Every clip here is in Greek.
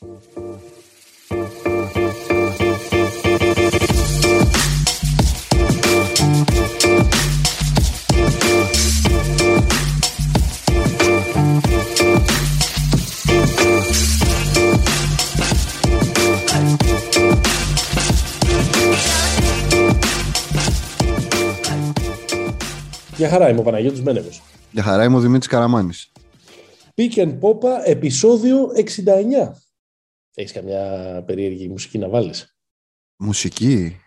Για χαρά είμαι ο Παναγιώτης Μένεγος. Για χαρά είμαι ο Δημήτρης Καραμάνης. Pick and Popa, επεισόδιο 69. Έχεις καμιά περίεργη μουσική να βάλεις; Μουσική;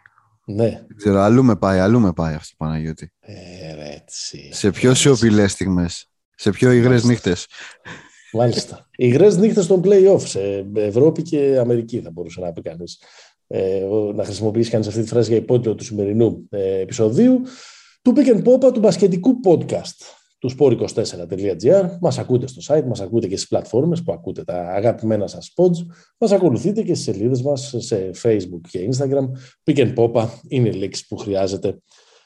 Ναι. Δεν ξέρω, αλλού με πάει, αλλού με πάει αυτό Παναγιώτη. Ε, έτσι. Σε πιο σιωπηλές στιγμές. Σε πιο υγρές νύχτες. Μάλιστα. Υγρές νύχτες των play-off σε Ευρώπη και Αμερική θα μπορούσε να πει κανείς. Ε, να χρησιμοποιήσει κανείς αυτή τη φράση για υπότιτλο του σημερινού ε, επεισοδίου του Pick and Popa του μπασκετικού podcast του sport24.gr. Μας ακούτε στο site, μας ακούτε και στις πλατφόρμες που ακούτε τα αγαπημένα σας pods. Μας ακολουθείτε και στις σελίδες μας σε Facebook και Instagram. Pick and Popa είναι η λέξη που χρειάζεται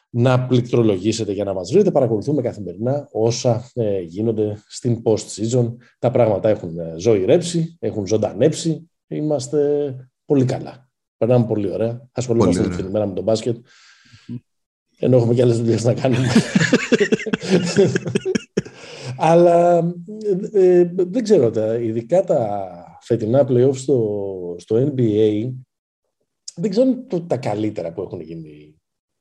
να πληκτρολογήσετε για να μας βρείτε. Παρακολουθούμε καθημερινά όσα ε, γίνονται στην post-season. Τα πράγματα έχουν ε, ζωηρέψει, έχουν ζωντανέψει. Είμαστε πολύ καλά. Περνάμε πολύ ωραία. Ασχολούμαστε την ημέρα με τον μπάσκετ ενώ έχουμε και άλλες δουλειές να κάνουμε. Αλλά ε, ε, δεν ξέρω, τα, ειδικά τα φετινά playoffs στο, στο NBA δεν ξέρω το, τα καλύτερα που έχουν γίνει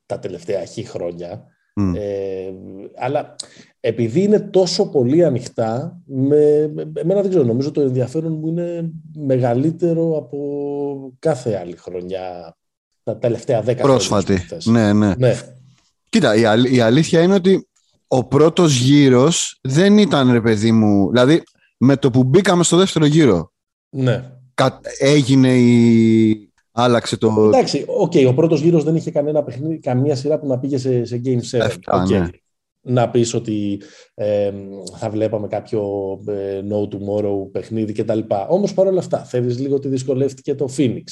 τα τελευταία χι χρόνια. Ε, αλλά επειδή είναι τόσο πολύ ανοιχτά, με, με, εμένα δεν ξέρω, νομίζω το ενδιαφέρον μου είναι μεγαλύτερο από κάθε άλλη χρονιά τα τελευταία δέκα χρόνια. Πρόσφατη, ναι, ναι. ναι. Κοίτα, η, η αλήθεια είναι ότι ο πρώτος γύρος δεν ήταν, ρε παιδί μου, δηλαδή με το που μπήκαμε στο δεύτερο γύρο, ναι. έγινε η... Άλλαξε το... Εντάξει, okay, ο πρώτος γύρος δεν είχε κανένα παιχνίδι, καμία σειρά που να πήγε σε, σε Game 7. Εφτά, okay. ναι. Να πεις ότι ε, θα βλέπαμε κάποιο ε, No Tomorrow παιχνίδι κτλ. Όμως παρόλα αυτά, θέλεις λίγο ότι δυσκολεύτηκε το Phoenix.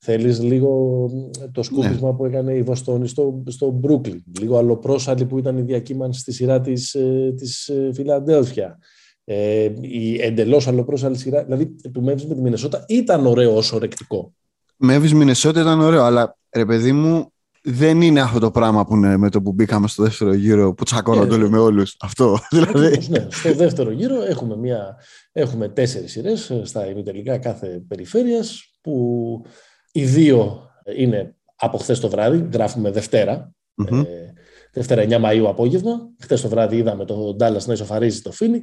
Θέλεις λίγο το σκούπισμα ναι. που έκανε η Βοστόνη στο, στο Brooklyn. Λίγο αλλοπρόσαλη που ήταν η διακύμανση στη σειρά της, ε, της ε, Φιλαντέλφια. Ε, η εντελώς αλλοπρόσαλη σειρά, δηλαδή του Μέβης με τη Μινεσότα ήταν ωραίο όσο ρεκτικό. Μέβης Μινεσότα ήταν ωραίο, αλλά ρε παιδί μου δεν είναι αυτό το πράγμα που είναι με το που μπήκαμε στο δεύτερο γύρο που τσακώνονται όλοι με όλους. Αυτό δηλαδή. Ναι, στο δεύτερο γύρο έχουμε, μια, έχουμε τέσσερις σειρές στα ημιτελικά κάθε περιφέρειας που οι δύο είναι από χθες το βράδυ, γράφουμε Δευτέρα. Mm-hmm. Ε, Δευτέρα 9 Μαΐου απόγευμα. Χθες το βράδυ είδαμε το Dallas να ισοφαρίζει το Phoenix.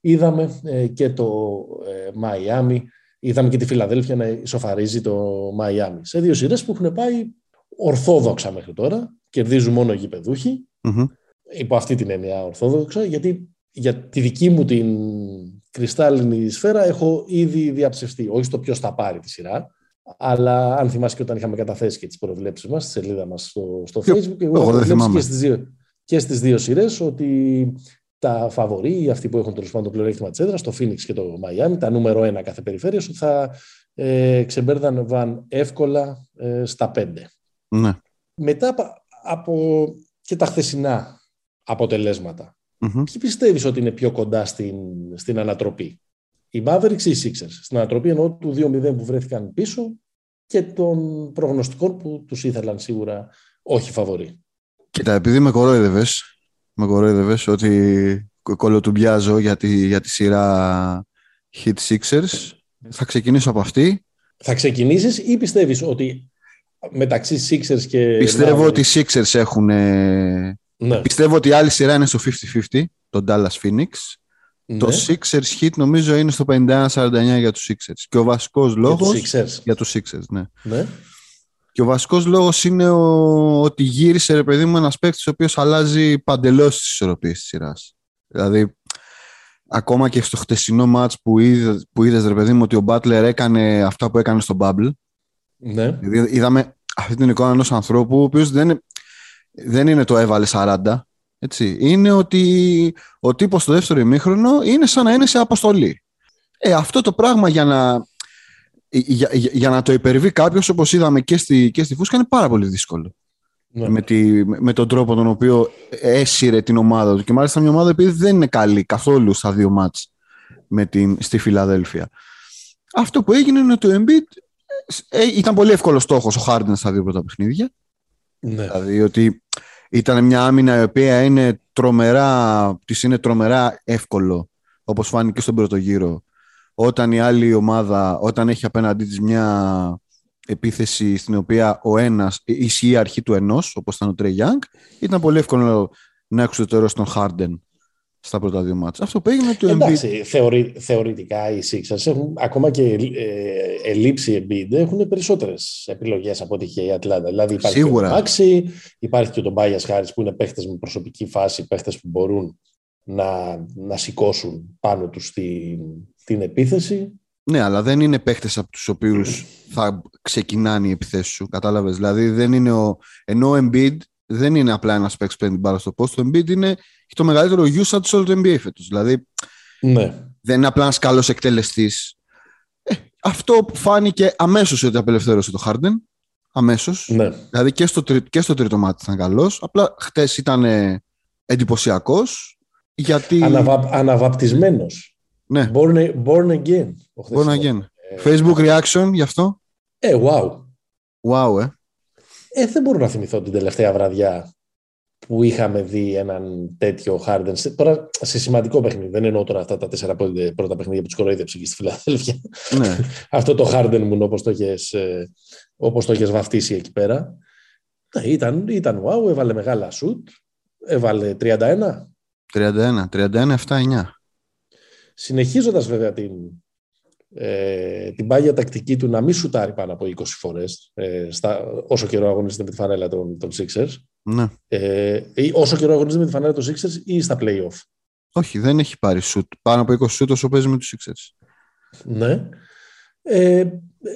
Είδαμε ε, και το ε, Miami. Είδαμε και τη Φιλαδέλφια να ισοφαρίζει το Miami. Σε δύο σειρές που έχουν πάει ορθόδοξα μέχρι τώρα. Κερδίζουν μόνο οι γηπεδούχοι. Mm-hmm. Υπό αυτή την έννοια ορθόδοξα. Γιατί για τη δική μου την κρυστάλλινη σφαίρα έχω ήδη διαψευστεί. Όχι στο ποιος θα πάρει τη σειρά. Αλλά αν θυμάσαι και όταν είχαμε καταθέσει και τις προβλέψεις μας στη σελίδα μας στο, στο Facebook, εγώ, εγώ δεν και στις δύο, και στις δύο σειρές ότι τα φαβορεί, αυτοί που έχουν τέλος πάντων το πλεονέκτημα της έδρας, το Phoenix και το Miami, τα νούμερο ένα κάθε περιφέρεια, ότι θα ε, ξεμπέρδαναν εύκολα ε, στα πέντε. Ναι. Μετά από και τα χθεσινά αποτελέσματα, mm-hmm. ποιοι πιστεύεις ότι είναι πιο κοντά στην, στην ανατροπή; Οι Mavericks ή οι Sixers; Στην ανατροπή εννοώ του 2-0 που βρέθηκαν πίσω και των προγνωστικών που τους ήθελαν σίγουρα όχι φαβορή. Κοίτα, επειδή με κορόιδευες, με κορόιδευες ότι κολοτουμπιάζω για τη, για τη σειρά Hit Sixers, θα ξεκινήσω από αυτή. Θα ξεκινήσεις ή πιστεύεις ότι μεταξύ Sixers και... Πιστεύω ότι οι Sixers έχουν... Ναι. Πιστεύω ότι η άλλη σειρά είναι στο 50-50, το Dallas Phoenix. Το ναι. Sixers hit νομίζω είναι στο 51-49 για τους Sixers. Και ο βασικός λόγος... Για τους Sixers. ναι. ναι. Και ο βασικός λόγος είναι ο... ότι γύρισε, ρε παιδί μου, ένας παίκτης ο οποίος αλλάζει παντελώς τις ισορροπίες της σειράς. Δηλαδή, ακόμα και στο χτεσινό μάτς που, είδε, που είδες, ρε παιδί μου, ότι ο Butler έκανε αυτά που έκανε στο Bubble. Ναι. Δηλαδή, είδαμε αυτή την εικόνα ενός ανθρώπου, ο οποίος δεν, δεν είναι το έβαλε 40, έτσι, είναι ότι ο τύπος στο δεύτερο ημίχρονο είναι σαν να είναι σε αποστολή. Ε, αυτό το πράγμα για να, για, για, να το υπερβεί κάποιος, όπως είδαμε και στη, και στη Φούσκα, είναι πάρα πολύ δύσκολο. Ναι. Με, τη, με τον τρόπο τον οποίο έσυρε την ομάδα του. Και μάλιστα μια ομάδα επειδή δεν είναι καλή καθόλου στα δύο μάτς με την, στη Φιλαδέλφια. Αυτό που έγινε είναι ότι ο Embiid ε, ήταν πολύ εύκολο στόχος ο Harden στα δύο πρώτα παιχνίδια. Ναι. Δηλαδή ότι ήταν μια άμυνα η οποία είναι τρομερά, της είναι τρομερά εύκολο, όπως φάνηκε στον πρώτο γύρο, όταν η άλλη ομάδα, όταν έχει απέναντί της μια επίθεση στην οποία ο ένας ισχύει η αρχή του ενός, όπως ήταν ο Trae Young, ήταν πολύ εύκολο να εξωτερώσει τον Harden στα πρώτα δύο ματς. Αυτό που έγινε το Εντάξει, θεωρη, θεωρητικά οι Sixers έχουν ακόμα και ε, ελλείψη Embiid έχουν περισσότερες επιλογές από ό,τι είχε η Ατλάντα. Δηλαδή υπάρχει Σίγουρα. και ο Μάξι, υπάρχει και ο ο Τομπάιας Χάρις που είναι παίχτες με προσωπική φάση, παίχτες που μπορούν να, να σηκώσουν πάνω τους την, την επίθεση. Ναι, αλλά δεν είναι παίχτες από τους οποίους θα ξεκινάνε οι επιθέσεις σου. Κατάλαβες; Δηλαδή, δεν είναι ο... ενώ ο Embiid δεν είναι απλά ένας παίκτης που παίρνει την μπάλα στο post. Το Embiid είναι έχει το μεγαλύτερο usage σε όλο το NBA φέτος. Δηλαδή, Ναι. δεν είναι απλά ένας καλός εκτελεστής. Ε, αυτό που φάνηκε αμέσως ότι απελευθέρωσε το Harden. Αμέσως. ναι. Δηλαδή και στο, τρι- και στο τρίτο μάτι ήταν καλός. Απλά χτες ήταν εντυπωσιακός. Γιατί. Αναβα, αναβαπτισμένος. Ναι, Born, born again. ο μπορεί να χθεσινός. γίνει. Facebook reaction γι' αυτό; Ε, wow. Wow, ε. Ε, δεν μπορώ να θυμηθώ την τελευταία βραδιά που είχαμε δει έναν τέτοιο Harden. Σε- Τώρα σε σημαντικό παιχνίδι. Δεν εννοώ τώρα αυτά τα 4-5 πρώτα παιχνίδια που τους κοροϊδεύσε εκεί στη Φιλαδέλφια. ναι. Αυτό το Harden μου όπως το έχεις, ε, όπως το έχεις βαφτίσει εκεί πέρα. Ναι, ήταν, ήταν wow, έβαλε μεγάλα σουτ. Έβαλε 31. 31, 31, 7, 9. Συνεχίζοντας βέβαια την, ε, την πάγια τακτική του να μην σουτάρει πάνω από 20 φορές ε, στα, όσο καιρό αγωνίζεται με τη φανέλα των, των Sixers. Ναι. Ε, ή όσο καιρό αγωνίζεται με τη φανέλα των Sixers ή στα play-off. Όχι, δεν έχει πάρει σουτ. Πάνω από 20 σουτ όσο παίζει με τους Sixers. Ναι. Ε,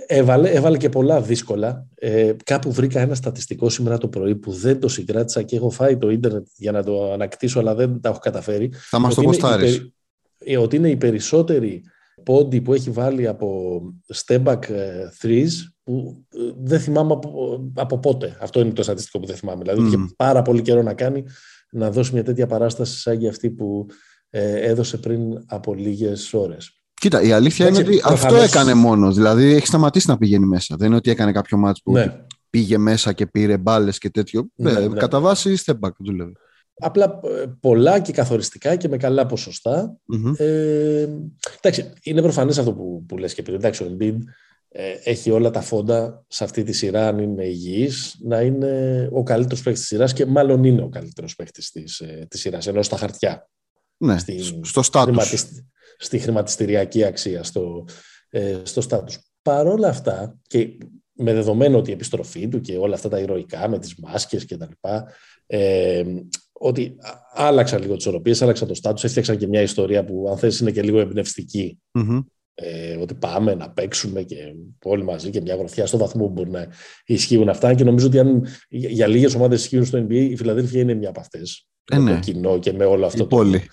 έβαλε, έβαλε και πολλά δύσκολα. Ε, κάπου βρήκα ένα στατιστικό σήμερα το πρωί που δεν το συγκράτησα και έχω φάει το ίντερνετ για να το ανακτήσω, αλλά δεν τα έχω καταφέρει. Θα μας το Ότι είναι ποστάρεις. οι περι- ε, Ότι είναι οι περισσότεροι πόντι που έχει βάλει από step back ε, threes που ε, δεν θυμάμαι από, από πότε. Αυτό είναι το στατιστικό που δεν θυμάμαι. Δηλαδή Μμμ. είχε πάρα πολύ καιρό να κάνει να δώσει μια τέτοια παράσταση σαν για αυτή που ε, έδωσε πριν από λίγες ώρες. Κοίτα, η αλήθεια Εντάξει, είναι ότι αυτό προφανώς- έκανε μόνος. Δηλαδή έχει σταματήσει να πηγαίνει μέσα. Δεν είναι ότι έκανε κάποιο μάτς που Ναι. πήγε μέσα και πήρε μπάλες και τέτοιο. Ναι, Ε, ναι. Κατά βάση step back δούλευε. Απλά ε, πολλά και καθοριστικά και με καλά ποσοστά. Μμμ. Ε, εντάξει, είναι προφανές αυτό που, που λες και πριν. Εντάξει, ο Embiid ε, έχει όλα τα φόντα σε αυτή τη σειρά, αν είναι υγιής, να είναι ο καλύτερος παίκτης της σειράς και μάλλον είναι ο καλύτερος παίκτης της, ε, της σειράς, ενώ στα χαρτιά. Ναι, Στη- στο status. χρηματισ- στη χρηματιστηριακή αξία, στο, ε, στο στάτους. Παρ' όλα αυτά, και με δεδομένο ότι η επιστροφή του και όλα αυτά τα ηρωικά με τις μάσκες και τα λοιπά, ε, ότι α- άλλαξαν λίγο τις οροπίες, άλλαξαν το στάτους, έφτιαξαν και μια ιστορία που αν θες είναι και λίγο εμπνευστική, Μμμ. ε, ότι πάμε να παίξουμε και όλοι μαζί και μια γροθιά στο βαθμό που μπορεί να ισχύουν αυτά και νομίζω ότι αν για, για λίγες ομάδες ισχύουν στο NBA, η Φιλαδέλφια είναι μια από αυτές. Ε, με ναι. το κοινό και με όλο αυτό Η πόλη. λίγο,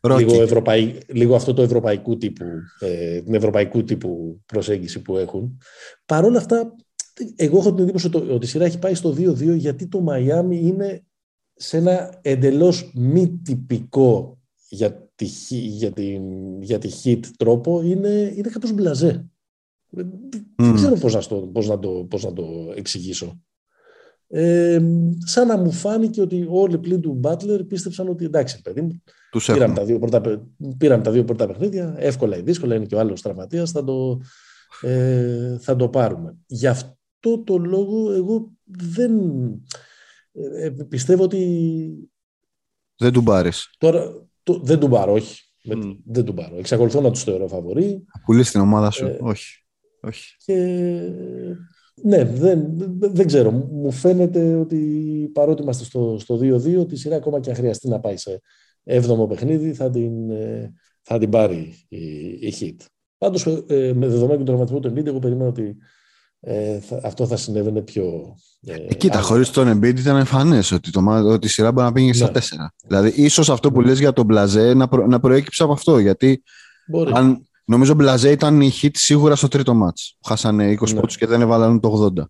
Ρόκι. ευρωπαϊ... λίγο αυτό το ευρωπαϊκού τύπου, ε, την ευρωπαϊκού τύπου προσέγγιση που έχουν. Παρ' όλα αυτά, εγώ έχω την εντύπωση ότι, ότι η σειρά έχει πάει στο 2-2 γιατί το Μαϊάμι είναι σε ένα εντελώς μη τυπικό για τη, χ- για την, για τη hit τρόπο, είναι, είναι κάπως μπλαζέ. Δεν δεν Μμμ. ξέρω πώς να, στο, πώς, να το, πώς να το εξηγήσω. Ε, σαν να μου φάνηκε ότι όλοι πλην του Μπάτλερ πίστεψαν ότι εντάξει, παιδί μου, Τους Πήραμε έχουμε. τα, δύο πρώτα, παι- πήραμε τα δύο πρώτα παιχνίδια, εύκολα ή δύσκολα, είναι και ο άλλος τραυματίας, θα το, ε, θα το πάρουμε. Γι' αυτό το λόγο εγώ δεν ε, ε, πιστεύω ότι Δεν του πάρεις. τώρα το, δεν του πάρω, όχι. Με- Μμ. Δεν του πάρω. Εξακολουθώ να τους θεωρώ φαβορή Θα πουλήσει την ομάδα σου. Ε, Όχι. Όχι. και ναι, δεν, δεν, δεν ξέρω. Μου φαίνεται ότι παρότι είμαστε στο, στο 2-2, τη σειρά ακόμα και αν χρειαστεί να πάει σε έβδομο παιχνίδι θα την, ε, θα την πάρει η, η Hit. Πάντως ε, με δεδομένο και τον τραυματισμό του Embiid, εγώ περιμένω ότι ε, θα- αυτό θα συνέβαινε πιο... Ε, Ε, κοίτα, άμεσα. χωρίς τον Embiid ήταν εμφανές ότι, το, μα- ότι η σειρά μπορεί να πήγε στα Ναι. τέσσερα. Δηλαδή, ίσως αυτό που λες για τον Μπλαζέ να, προ, να προέκυψε από αυτό. Γιατί Μπορεί. αν, νομίζω ο Μπλαζέ ήταν η hit σίγουρα στο τρίτο μάτς. Χάσανε 20 Ναι. πόντους και δεν έβαλαν το 80.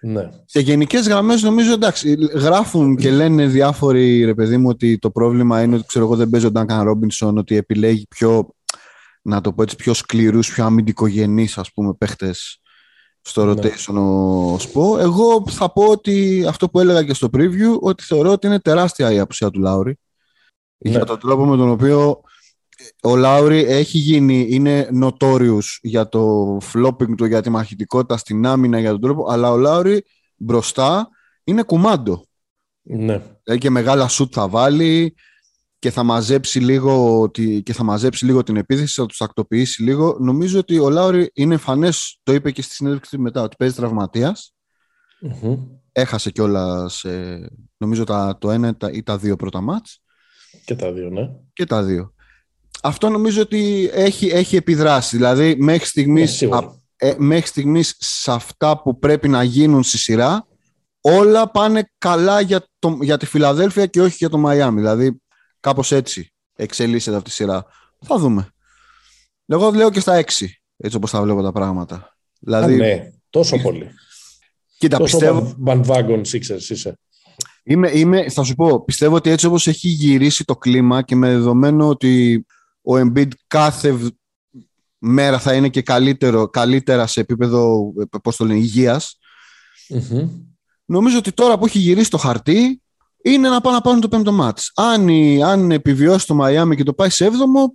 Ναι. Σε γενικές γραμμές, νομίζω εντάξει, γράφουν και λένε διάφοροι ρε παιδί μου ότι το πρόβλημα είναι ότι ξέρω εγώ δεν παίζει ο Ντάνκαν Ρόμπινσον, ότι επιλέγει πιο να το πω έτσι, πιο σκληρούς, πιο αμυντικογενείς ας πούμε παίχτες στο ναι. rotation ο Σπο. Εγώ θα πω ότι αυτό που έλεγα και στο preview, ότι θεωρώ ότι είναι τεράστια η απουσία του Λάουρη. Ναι. Για τον τρόπο με τον οποίο ο Λάουρη έχει γίνει, είναι notorious για το flopping του, για τη μαχητικότητα στην άμυνα, για τον τρόπο, αλλά ο Λάουρη μπροστά είναι κουμάντο. Ναι. Ε, και μεγάλα σουτ θα βάλει και θα μαζέψει λίγο, και θα μαζέψει λίγο την επίθεση, θα τους τακτοποιήσει λίγο. Νομίζω ότι ο Λάουρη είναι εμφανές, το είπε και στη συνέντευξη μετά, ότι παίζει Έχασε κιόλας, ε, νομίζω, τα, το ένα ή τα δύο πρώτα μάτς. Και τα δύο, ναι. Και τα δύο. Αυτό νομίζω ότι έχει, έχει επιδράσει. Δηλαδή, μέχρι στιγμής, ναι, ε, μέχρι στιγμής σε αυτά που πρέπει να γίνουν στη σειρά, όλα πάνε καλά για, το, για τη Φιλαδέλφια και όχι για το Μαϊάμι. Δηλαδή, κάπως έτσι εξελίσσεται αυτή η σειρά. Θα δούμε. Εγώ λέω και στα έξι, έτσι όπως τα βλέπω τα πράγματα. Δηλαδή, ναι, τόσο πολύ. Κοίτα, τόσο πιστεύω... bandwagon Sixers είσαι. Είμαι, είμαι, θα σου πω, πιστεύω ότι έτσι όπως έχει γυρίσει το κλίμα και με δεδομένο ότι ο Embiid κάθε μέρα θα είναι και καλύτερο, καλύτερα σε επίπεδο πώς το λένε, υγειας Νομίζω ότι τώρα που έχει γυρίσει το χαρτί είναι να πάνε να πάρουν το πέμπτο μάτς. Αν, αν επιβιώσει το Μαϊάμι και το πάει σε έβδομο,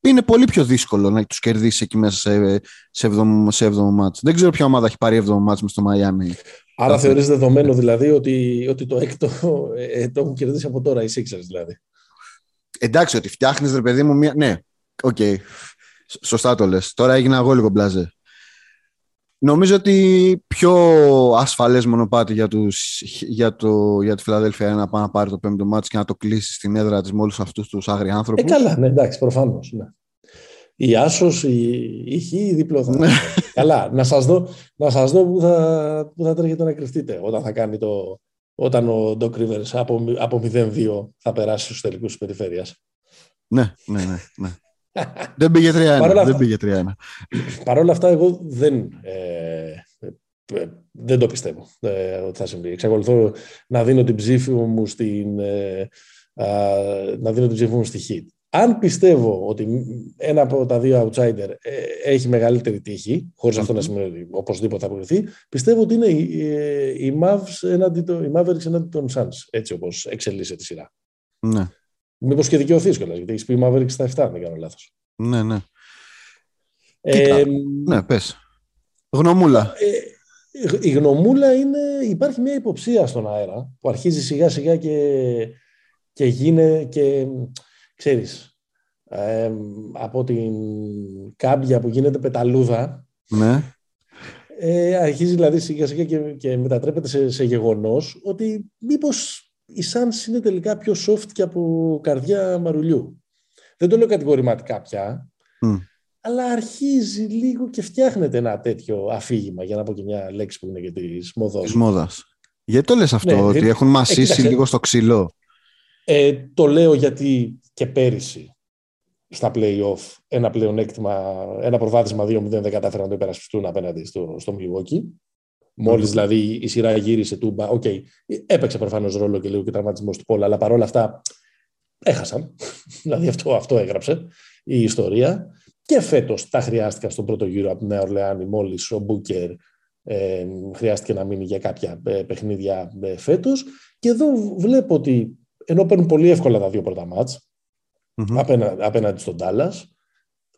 είναι πολύ πιο δύσκολο να τους κερδίσει εκεί μέσα σε, σε, έβδομο, σε έβδομο μάτς. Δεν ξέρω ποια ομάδα έχει πάρει έβδομο μάτς με στο Μαϊάμι. Άρα θεωρείς δεδομένο δηλαδή ότι, ότι το έκτο ε, το έχουν κερδίσει από τώρα οι Sixers δηλαδή. Εντάξει, ότι φτιάχνεις ρε παιδί μου μία. Ναι, OK. Okay. Σωστά το λες. Τώρα έγινα εγώ λίγο μπλαζέ. Νομίζω ότι πιο ασφαλές μονοπάτι για, τους, για, το, για τη Φιλαδέλφια είναι να πάει να πάρει το πέμπτο ματς και να το κλείσει στην έδρα της με όλους αυτούς τους άγριοι άνθρωπους. Ε, καλά, ναι, εντάξει, προφανώς. Ναι. Η Άσος, η, η Χ, η διπλό θα. Ναι. καλά, να σας δω, να σας δω που, θα, που θα τρέχετε να κρυφτείτε όταν θα κάνει το, όταν ο Doc Rivers από, από 0-2 θα περάσει στους τελικούς της περιφέρειας. Ναι, ναι, ναι. ναι. Δεν πήγε 3-1. Δεν πήγε 3-1. Παρ' όλα αυτά, εγώ δεν, ε, ε, δεν το πιστεύω ε, ότι θα συμβεί. Εξακολουθώ να δίνω την ψήφη μου στην, ε, να δίνω την ψήφη μου στη Heat. Αν πιστεύω ότι ένα από τα δύο outsider ε, έχει μεγαλύτερη τύχη, χωρίς αυτό να σημαίνει ότι οπωσδήποτε θα αποκριθεί, πιστεύω ότι είναι η, Mavs εναντί, η Mavericks εναντί των Suns, έτσι όπως εξελίσσεται τη σειρά. Ναι. Μήπως και δικαιωθείς κιόλας, γιατί έχεις πει Mavericks στα 7, αν δεν κάνω λάθος. Ναι, ναι. Ε, ναι, πες. Γνωμούλα. Ε, η γνωμούλα είναι, υπάρχει μια υποψία στον αέρα που αρχίζει σιγά σιγά και, και γίνεται και ξέρεις, από την κάμπια που γίνεται πεταλούδα, ναι. ε, αρχίζει δηλαδή σιγά σιγά και, και μετατρέπεται σε, σε γεγονός ότι μήπως η Suns είναι τελικά πιο soft και από καρδιά μαρουλιού. Δεν το λέω κατηγορηματικά πια, αλλά αρχίζει λίγο και φτιάχνεται ένα τέτοιο αφήγημα, για να πω και μια λέξη που είναι για της μοδός. Της μόδας. Γιατί το λες αυτό, ναι, ότι έχουν μασίσει λίγο στο ξύλο; Ε, το λέω γιατί και πέρυσι στα play-off ένα πλεονέκτημα, ένα προβάδισμα 2-0 δεν κατάφεραν να το υπερασπιστούν απέναντι στο, στο Milwaukee. Μόλις δηλαδή η σειρά γύρισε τούμπα, OK, okay, έπαιξε προφανώς ρόλο και λίγο και τραυματισμός του Πόλα, αλλά παρόλα αυτά έχασαν. δηλαδή αυτό, αυτό έγραψε η ιστορία. Και φέτος τα χρειάστηκαν στον πρώτο γύρο από την Νέα Ορλεάνη, μόλις ο Μπούκερ ε, χρειάστηκε να μείνει για κάποια ε, παιχνίδια ε, φέτος. Και εδώ βλέπω ότι ενώ παίρνουν πολύ εύκολα τα δύο πρώτα μάτς mm-hmm. απέναντι, απέναντι στον Τάλλας.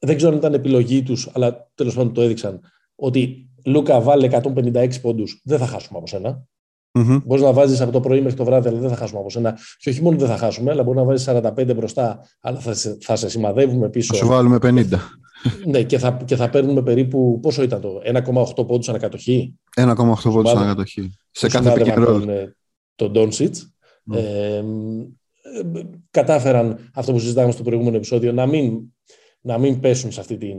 Δεν ξέρω αν ήταν επιλογή τους, αλλά τέλος πάντων το έδειξαν ότι Λούκα βάλε 156 πόντους, δεν θα χάσουμε από σένα. Mm-hmm. Μπορείς να βάζεις από το πρωί μέχρι το βράδυ, αλλά δεν θα χάσουμε από σένα. Και όχι μόνο δεν θα χάσουμε, αλλά μπορείς να βάζεις 45 μπροστά, αλλά θα σε, θα σε σημαδεύουμε πίσω. Θα σου βάλουμε 50. ναι, και θα, και θα παίρνουμε περίπου. Πόσο ήταν το, 1,8 πόντους ανακατοχή; 1,8 πόντους ανακατοχή. Σε κάθε επικαιρό. Τον Ντόνσιτς. Ε, κατάφεραν αυτό που συζητάμε στο προηγούμενο επεισόδιο να μην, να μην πέσουν σε αυτή την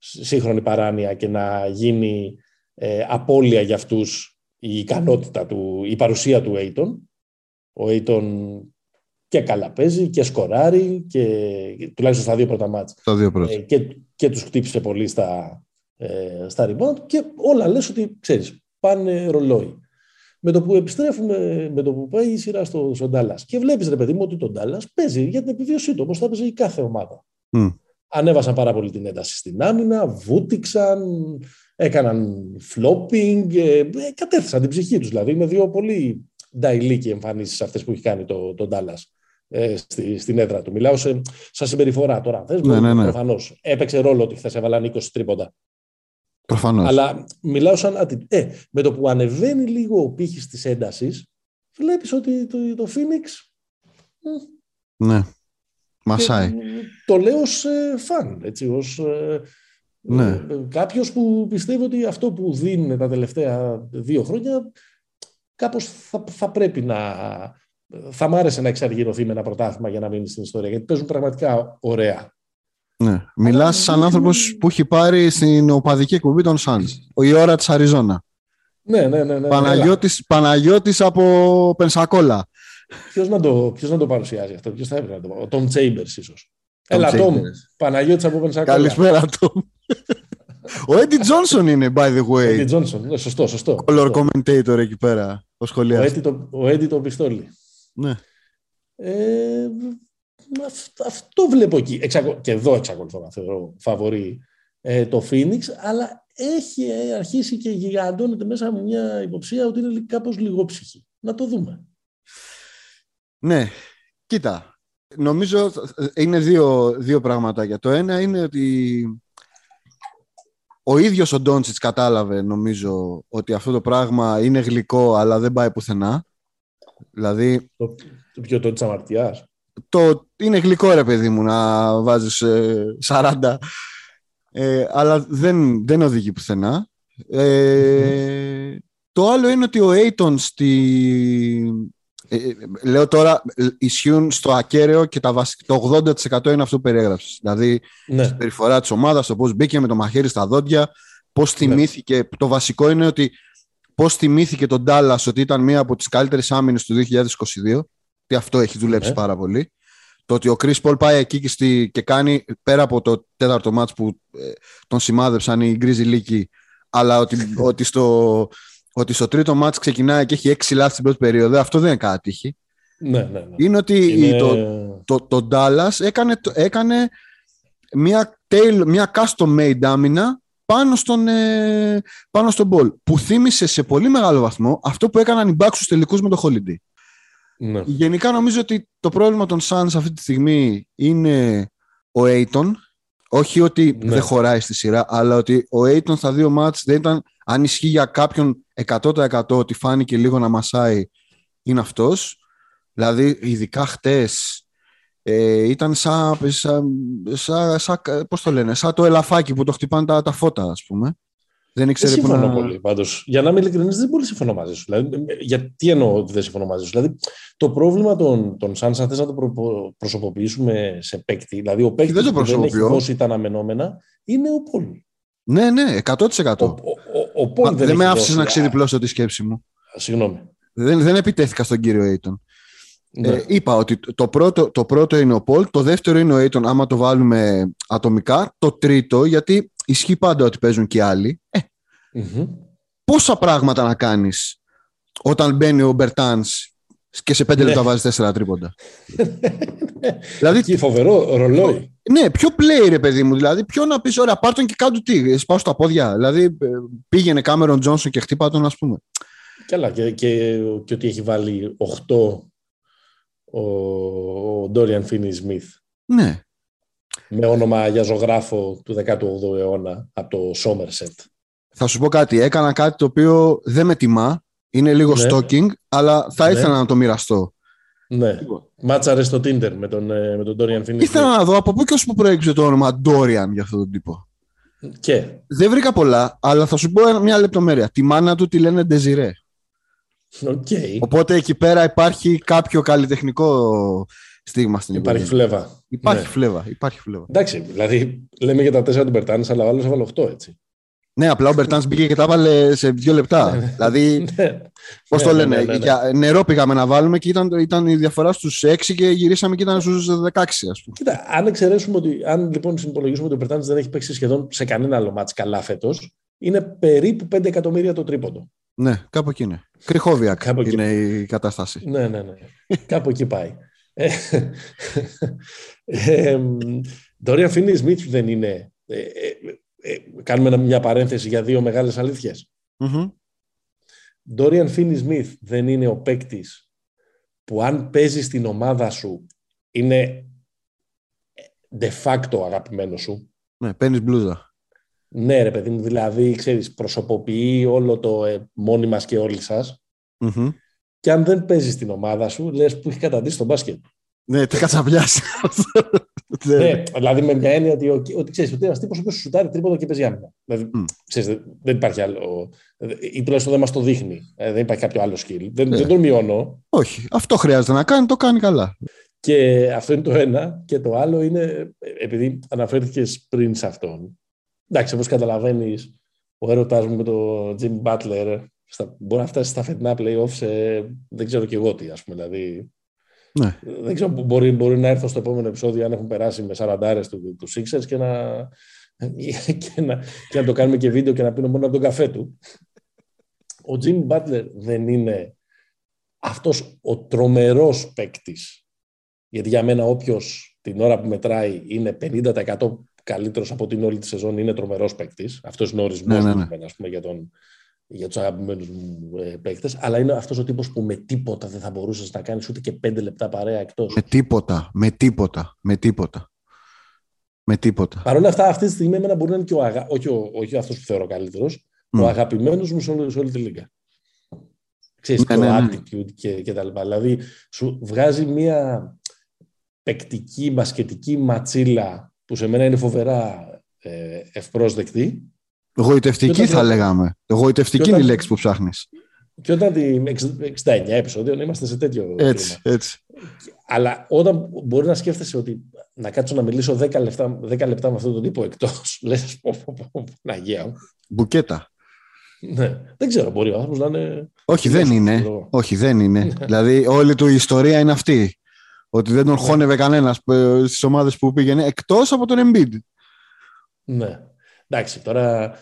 σύγχρονη παράνοια και να γίνει ε, απώλεια για αυτούς η ικανότητα του, η παρουσία του Aiton. Ο Aiton και καλά παίζει και σκοράρει και τουλάχιστον στα δύο πρώτα μάτια. Ε, και, και τους χτύπησε πολύ στα, ε, στα rebound και όλα λες ότι ξέρεις πάνε ρολόι με το που επιστρέφουμε, με το που πάει η σειρά στο, στο Ντάλλα. Και βλέπεις, ρε παιδί μου, ότι το Ντάλλα παίζει για την επιβίωσή του, όπως θα παίζει η κάθε ομάδα. Ανέβασαν πάρα πολύ την ένταση στην άμυνα, βούτυξαν, έκαναν flopping, ε, ε, κατέθεσαν την ψυχή τους. Δηλαδή με δύο πολύ νταϊλίκοι εμφανίσεις αυτές που έχει κάνει το, το Dallas ε, στη, στην έδρα του. Μιλάω σε, σαν συμπεριφορά τώρα. Θες, Ναι, ναι, ναι. Προφανώς. Έπαιξε ρόλο ότι χθες έβαλαν 20 τρίποντα. Προφανώς. Αλλά μιλάω σαν atti- Ε, με το που ανεβαίνει λίγο ο πύχης της έντασης, βλέπεις ότι το, το Phoenix Ναι. Μασάει. Και, ε, το λέω ως ε, φαν, έτσι, ως ε, Ναι. ε, κάποιος που πιστεύει ότι αυτό που δίνουν τα τελευταία δύο χρόνια κάπως θα, θα πρέπει να... Θα μ' άρεσε να εξαργυρωθεί με ένα πρωτάθλημα για να μείνει στην ιστορία, γιατί παίζουν πραγματικά ωραία. Ναι. Μιλάς σαν άνθρωπος που έχει πάρει στην οπαδική εκπομπή των Suns. Η ώρα της Αριζόνα. Ναι, ναι, ναι. ναι Παναγιώτης, Παναγιώτης από Πενσακόλα. Ποιος να, το, ποιος να το παρουσιάζει αυτό, ποιος θα έπρεπε να το πάρει. Ο Tom Chambers ίσως. Tom Έλα, Tom, Chambers. Παναγιώτης από Πενσακόλα. Καλησπέρα του. Ο Έντι Τζόνσον είναι, by the way. Eddie Johnson. Ναι, σωστό, σωστό. Color σωστό. commentator εκεί πέρα. Ο Ο σχολιαστής. Eddie το, ο Eddie το πιστόλι. Ναι. Ε, αυ- αυτό βλέπω εκεί. Εξακολ- Και εδώ εξακολουθώ να θεωρώ φαβορή ε, το Phoenix, αλλά έχει ε, αρχίσει και γιγαντώνεται μέσα μου μια υποψία ότι είναι λι- κάπως λιγόψυχη. Να το δούμε. Ναι, κοίτα. Νομίζω είναι δύο, δύο πραγματάκια. Το ένα είναι ότι ο ίδιος ο Ντόντσιτς κατάλαβε νομίζω ότι αυτό το πράγμα είναι γλυκό αλλά δεν πάει πουθενά. Δηλαδή Το, το πιο το της αμαρτιάς. το, είναι γλυκό ρε παιδί μου να βάζεις ε, 40 ε, αλλά δεν, δεν οδηγεί πουθενά. Ε, το άλλο είναι ότι ο Aiton στη... ε, ε, λέω τώρα ε, ισχύουν στο ακέραιο και τα βασι- το 80% είναι αυτό που περιέγραψες. Δηλαδή Ναι, η περιφορά της ομάδας, το πώς μπήκε με το μαχαίρι στα δόντια, πώς Ναι. θυμήθηκε, το βασικό είναι ότι πώς θυμήθηκε τον Dallas ότι ήταν μία από τις καλύτερες άμυνες του 2022 και αυτό έχει δουλέψει Ναι. πάρα πολύ. Το ότι ο Chris Paul πάει εκεί και, στη, και κάνει πέρα από το τέταρτο μάτς που ε, τον σημάδεψαν οι γκρίζοι λύκοι αλλά ότι, ότι, στο, ότι στο τρίτο μάτς ξεκινάει και έχει έξι λάθη στην πρώτη περίοδο αυτό δεν είναι κάτι τύχη. ναι, ναι. ναι. Είναι ότι Είναι- το, το, το Dallas έκανε, το- έκανε μια, tail, μια custom made άμυνα πάνω στον, ε, πάνω στον ball που θύμισε σε πολύ μεγάλο βαθμό αυτό που έκαναν οι Bucks στους τελικούς με το Holiday. ναι. Γενικά νομίζω ότι το πρόβλημα των Suns αυτή τη στιγμή είναι ο Aiton. Όχι ότι Ναι. δεν χωράει στη σειρά, αλλά ότι ο Aiton στα δύο μάτς δεν ήταν, αν ισχύει για κάποιον 100% ότι φάνηκε λίγο να μασάει, είναι αυτός. Δηλαδή, ειδικά χτες, ε, ήταν σαν, σαν, σαν, σαν, πώς το λένε, σαν το ελαφάκι που το χτυπάνε τα, τα φώτα, ας πούμε. Δεν Δεν ήξερε που συμφωνώ να... πολύ. Πάντως, για να είμαι ειλικρινής, δεν πολύ συμφωνώ μαζί σου. Δηλαδή, γιατί εννοώ ότι δεν συμφωνώ μαζί σου; Δηλαδή, το πρόβλημα των, των Suns, αν θες να το προ- προσωποποιήσουμε σε παίκτη, δηλαδή ο παίκτης Δεν το που δεν έχει προσωποποιώ. δώσει τα αναμενόμενα, είναι ο Πολ. Ναι, ναι, 100%. Ο, ο, ο, ο Πολ Μα, δεν, δεν με έχει άφησες δώσει- να ξεδιπλώσω τη σκέψη μου. Α, Συγγνώμη. Δεν, δεν επιτέθηκα στον κύριο Aiton. Ναι. Ε, είπα ότι το πρώτο, το πρώτο είναι ο Πολ, το δεύτερο είναι ο Aiton άμα το βάλουμε ατομικά. Το τρίτο, γιατί ισχύει πάντα ότι παίζουν και άλλοι. Ε, Μμμ. πόσα πράγματα να κάνεις όταν μπαίνει ο Μπερτάνς και σε πέντε Ναι. λεπτά βάζεις τέσσερα τρίποντα; δηλαδή, Και φοβερό ρολόι. ναι, ποιο play ρε παιδί μου, δηλαδή ποιο να πεις, ωραία, πάρ' τον και κάτω τι, σπάω στα πόδια. Δηλαδή, ε, πήγαινε Κάμερον Τζόνσον και χτύπα τον, ας πούμε. Καλά, και, και, και ότι έχει βάλει 8 ο, ο Ντόριαν Φίνι Σμιθ Ναι, με όνομα για ζωγράφο του 18ου αιώνα από το Σόμερσετ. Θα σου πω κάτι. Έκανα κάτι το οποίο δεν με τιμά. Είναι λίγο Ναι. stalking, αλλά θα Ναι. ήθελα να το μοιραστώ. Ναι. Μάτσαρες στο Tinder με τον, ε, με τον Dorian Finney. Ήθελα να δω από πού και ως που προέκυψε το όνομα Dorian για αυτόν τον τύπο. Και. Δεν βρήκα πολλά, αλλά θα σου πω ένα- μια λεπτομέρεια. Τη μάνα του τη λένε Desiree. OK. Οπότε εκεί πέρα υπάρχει κάποιο καλλιτεχνικό στίγμα στην Υπάρχει υπόθεση. φλέβα. Υπάρχει Ναι. φλέβα. Υπάρχει φλέβα. Εντάξει, δηλαδή λέμε για τα τέσσερα του Μπερτάνης, αλλά ο άλλος έβαλε 8 έτσι. Ναι, απλά ο Μπερτάν μπήκε και τα βάλε σε δύο λεπτά. δηλαδή, Ναι. πώ Ναι, το ναι, λένε, ναι, ναι, ναι. Για νερό πήγαμε να βάλουμε και ήταν, ήταν η διαφορά στου 6 και γυρίσαμε και ήταν στου 16, α πούμε. Κοίτα, αν εξαιρέσουμε ότι, αν λοιπόν συνυπολογίσουμε ότι ο Μπερτάνη δεν έχει παίξει σχεδόν σε κανένα άλλο μάτς καλά φέτο, είναι περίπου 5 εκατομμύρια το τρίποντο. Ναι, κάπου εκεί είναι. Κρυχόβιακ Κάπου εκεί. είναι η κατάσταση. Ναι, ναι, ναι. Κάπου εκεί πάει. Ε, ε, μ, Dorian Finney-Smith δεν είναι... Ε, ε, ε, κάνουμε μια παρένθεση για δύο μεγάλες αλήθειες. Μμμ. Dorian Finney-Smith δεν είναι ο παίκτης που αν παίζει στην ομάδα σου είναι de facto αγαπημένο σου. Ναι, παίρνεις μπλούζα. Ναι ρε παιδί μου, δηλαδή ξέρεις, προσωποποιεί όλο το ε, μόνοι μας και όλοι σας Μμμ. και αν δεν παίζει στην ομάδα σου, λες που έχει καταντήσει τον μπάσκετ. Ναι, τι κατσαπιάσει. ναι, δηλαδή με μια έννοια ότι, ο- ότι ξέρεις ότι είναι ένας τύπος ο οποίος σου σουτάρει τρίποδο και παίζει άμυνα. Δηλαδή, Μμ. ξέρεις, δεν, δεν υπάρχει άλλο, ή τουλάχιστον δεν μας το δείχνει. Ε, δεν υπάρχει κάποιο άλλο skill. Δεν, Ναι. δεν τον μειώνω. Όχι, αυτό χρειάζεται να κάνει, το κάνει καλά. Και αυτό είναι το ένα. Και το άλλο είναι, ε, επειδή αναφέρθηκες πριν σε αυτόν. Εντάξει, όπως καταλαβαίνεις, ο έρωτάς μου με τον Jimmy Butler στα, μπορεί να φτάσει στα φετινά playoffs σε δεν ξέρω και εγώ τι, ας πούμε. Δηλαδή, Ναι. δεν ξέρω, μπορεί, μπορεί να έρθω στο επόμενο επεισόδιο αν έχουν περάσει με 40 του, του Sixers και να, και, να, και να το κάνουμε και βίντεο και να πίνω μόνο από τον καφέ του. Ο Jimmy Butler δεν είναι αυτός ο τρομερός παίκτης. Γιατί για μένα όποιος την ώρα που μετράει είναι 50% καλύτερος από την όλη τη σεζόν είναι τρομερός παίκτης. Αυτός είναι ο ορισμός Ναι, ναι, μου, ναι. εμένα, ας πούμε, για, τον, για τους αγαπημένους μου ε, παίκτες. Αλλά είναι αυτός ο τύπος που με τίποτα δεν θα μπορούσες να κάνεις ούτε και πέντε λεπτά παρέα εκτός. Με τίποτα, με τίποτα, με τίποτα. Με τίποτα. Παρ' όλα αυτά, αυτή τη στιγμή εμένα μπορεί να είναι και ο, αγα... όχι, ο... όχι αυτός που θεωρώ καλύτερος, Μμ. ο αγαπημένος μου σε όλη, σε όλη τη λίγα. Ξέρεις, Ναι, το ναι, ναι. attitude και, και τα λοιπά. Δηλαδή, σου βγάζει μια παικτική, μπασκετική ματσίλα που σε μένα είναι φοβερά ε, ευπρόσδεκτη. Γοητευτική Και όταν- θα λέγαμε. Γοητευτική Και είναι η όταν- λέξη που ψάχνεις. Και όταν τη 69 επεισόδιο είμαστε σε τέτοιο Έτσι, κλίμα. έτσι. Αλλά όταν μπορεί να σκέφτεσαι ότι να κάτσω να μιλήσω 10 λεπτά, 10 λεπτά με αυτόν τον τύπο εκτός, λες, πω, πω, πω, πω, Παναγία μου. Μπουκέτα. Ναι. Δεν ξέρω, μπορεί ο άνθρωπος να είναι Όχι, δεν Φιλόσοφος, είναι. ξέρω εγώ. Όχι, δεν είναι. δηλαδή, όλη του η ιστορία είναι αυτή. Ότι δεν τον Ναι. χώνευε κανένας στις ομάδες που πήγαινε εκτός από τον Embiid. Ναι. Εντάξει, τώρα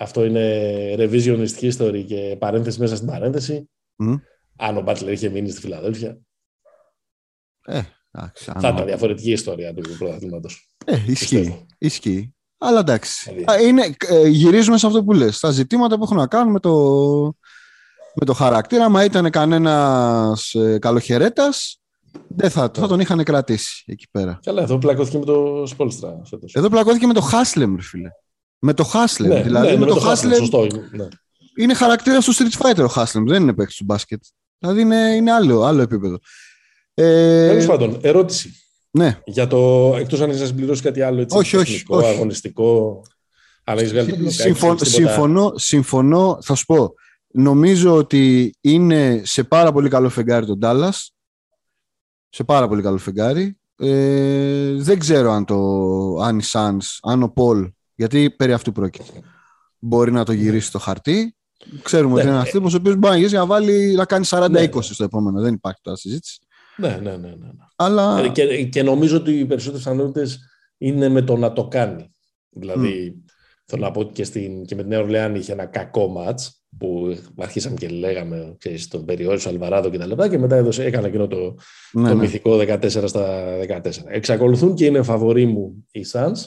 αυτό είναι revisionist history και παρένθεση μέσα στην παρένθεση. Μμ. Αν ο Μπάτλερ είχε μείνει στη Φιλαδέλφια, Ε, εντάξει, αν- θα ήταν διαφορετική η ιστορία του πρωταθλήματος. Ε, ισχύει. Πιστεύω. Ισχύει. Αλλά εντάξει. Δηλαδή. Α, Είναι, ε, γυρίζουμε σε αυτό που λες. Στα ζητήματα που έχουν να κάνουν με το, με το χαρακτήρα. Μα ήταν κανένας ε, καλοχαιρέτας, δεν θα, θα τον είχαν κρατήσει εκεί πέρα. Καλά, εδώ πλακώθηκε με το Σπόλστρα φέτος. Εδώ πλακώθηκε με το Χάσλεμ, ρε φίλε. Με το Χάσλεμ. Ναι, δηλαδή, ναι, με το Hustle, Χάσλεμ Σωστό. Ναι. είναι χαρακτήρας του Street Fighter ο Χάσλεμ. Δεν είναι παίκτης του μπάσκετ. Δηλαδή είναι, είναι άλλο, άλλο επίπεδο. Ε, Τέλος πάντων, ερώτηση. ναι, Για το, εκτός αν έχεις να συμπληρώσεις κάτι άλλο έτσι, Όχι, όχι, τεχνικό, όχι. αγωνιστικό, αν έχεις βγάλει το μπλοκάκι, Συμφω- έχεις τίποτα- συμφωνώ, συμφωνώ, θα σου πω. Νομίζω ότι είναι σε πάρα πολύ καλό φεγγάρι τον Dallas. Σε πάρα πολύ καλό φεγγάρι. Ε, δεν ξέρω αν, το, αν η Suns, αν ο Πολ, γιατί περί αυτού πρόκειται, μπορεί να το γυρίσει στο χαρτί. Ξέρουμε ότι Ναι. είναι ένας τύπο ο οποίος μπορεί να γυρίσει να, βάλει, να κάνει 40-20 Ναι. στο επόμενο. Δεν υπάρχει τώρα συζήτηση. Ναι, ναι, ναι. ναι, ναι. Αλλά. Ε, Και, και νομίζω ότι οι περισσότερες πιθανότητε είναι με το να το κάνει. Δηλαδή, θέλω να πω ότι και, στην, και με την Νέα Ορλεάνη είχε ένα κακό μάτς που αρχίσαμε και λέγαμε ξέρεις, τον περιόρισε ο Αλβαράδο και τα λεπτά και μετά έδωσε, έκανε εκείνο το, ναι, το ναι. μυθικό 14 στα 14. Εξακολουθούν και είναι φαβοροί μου οι Suns,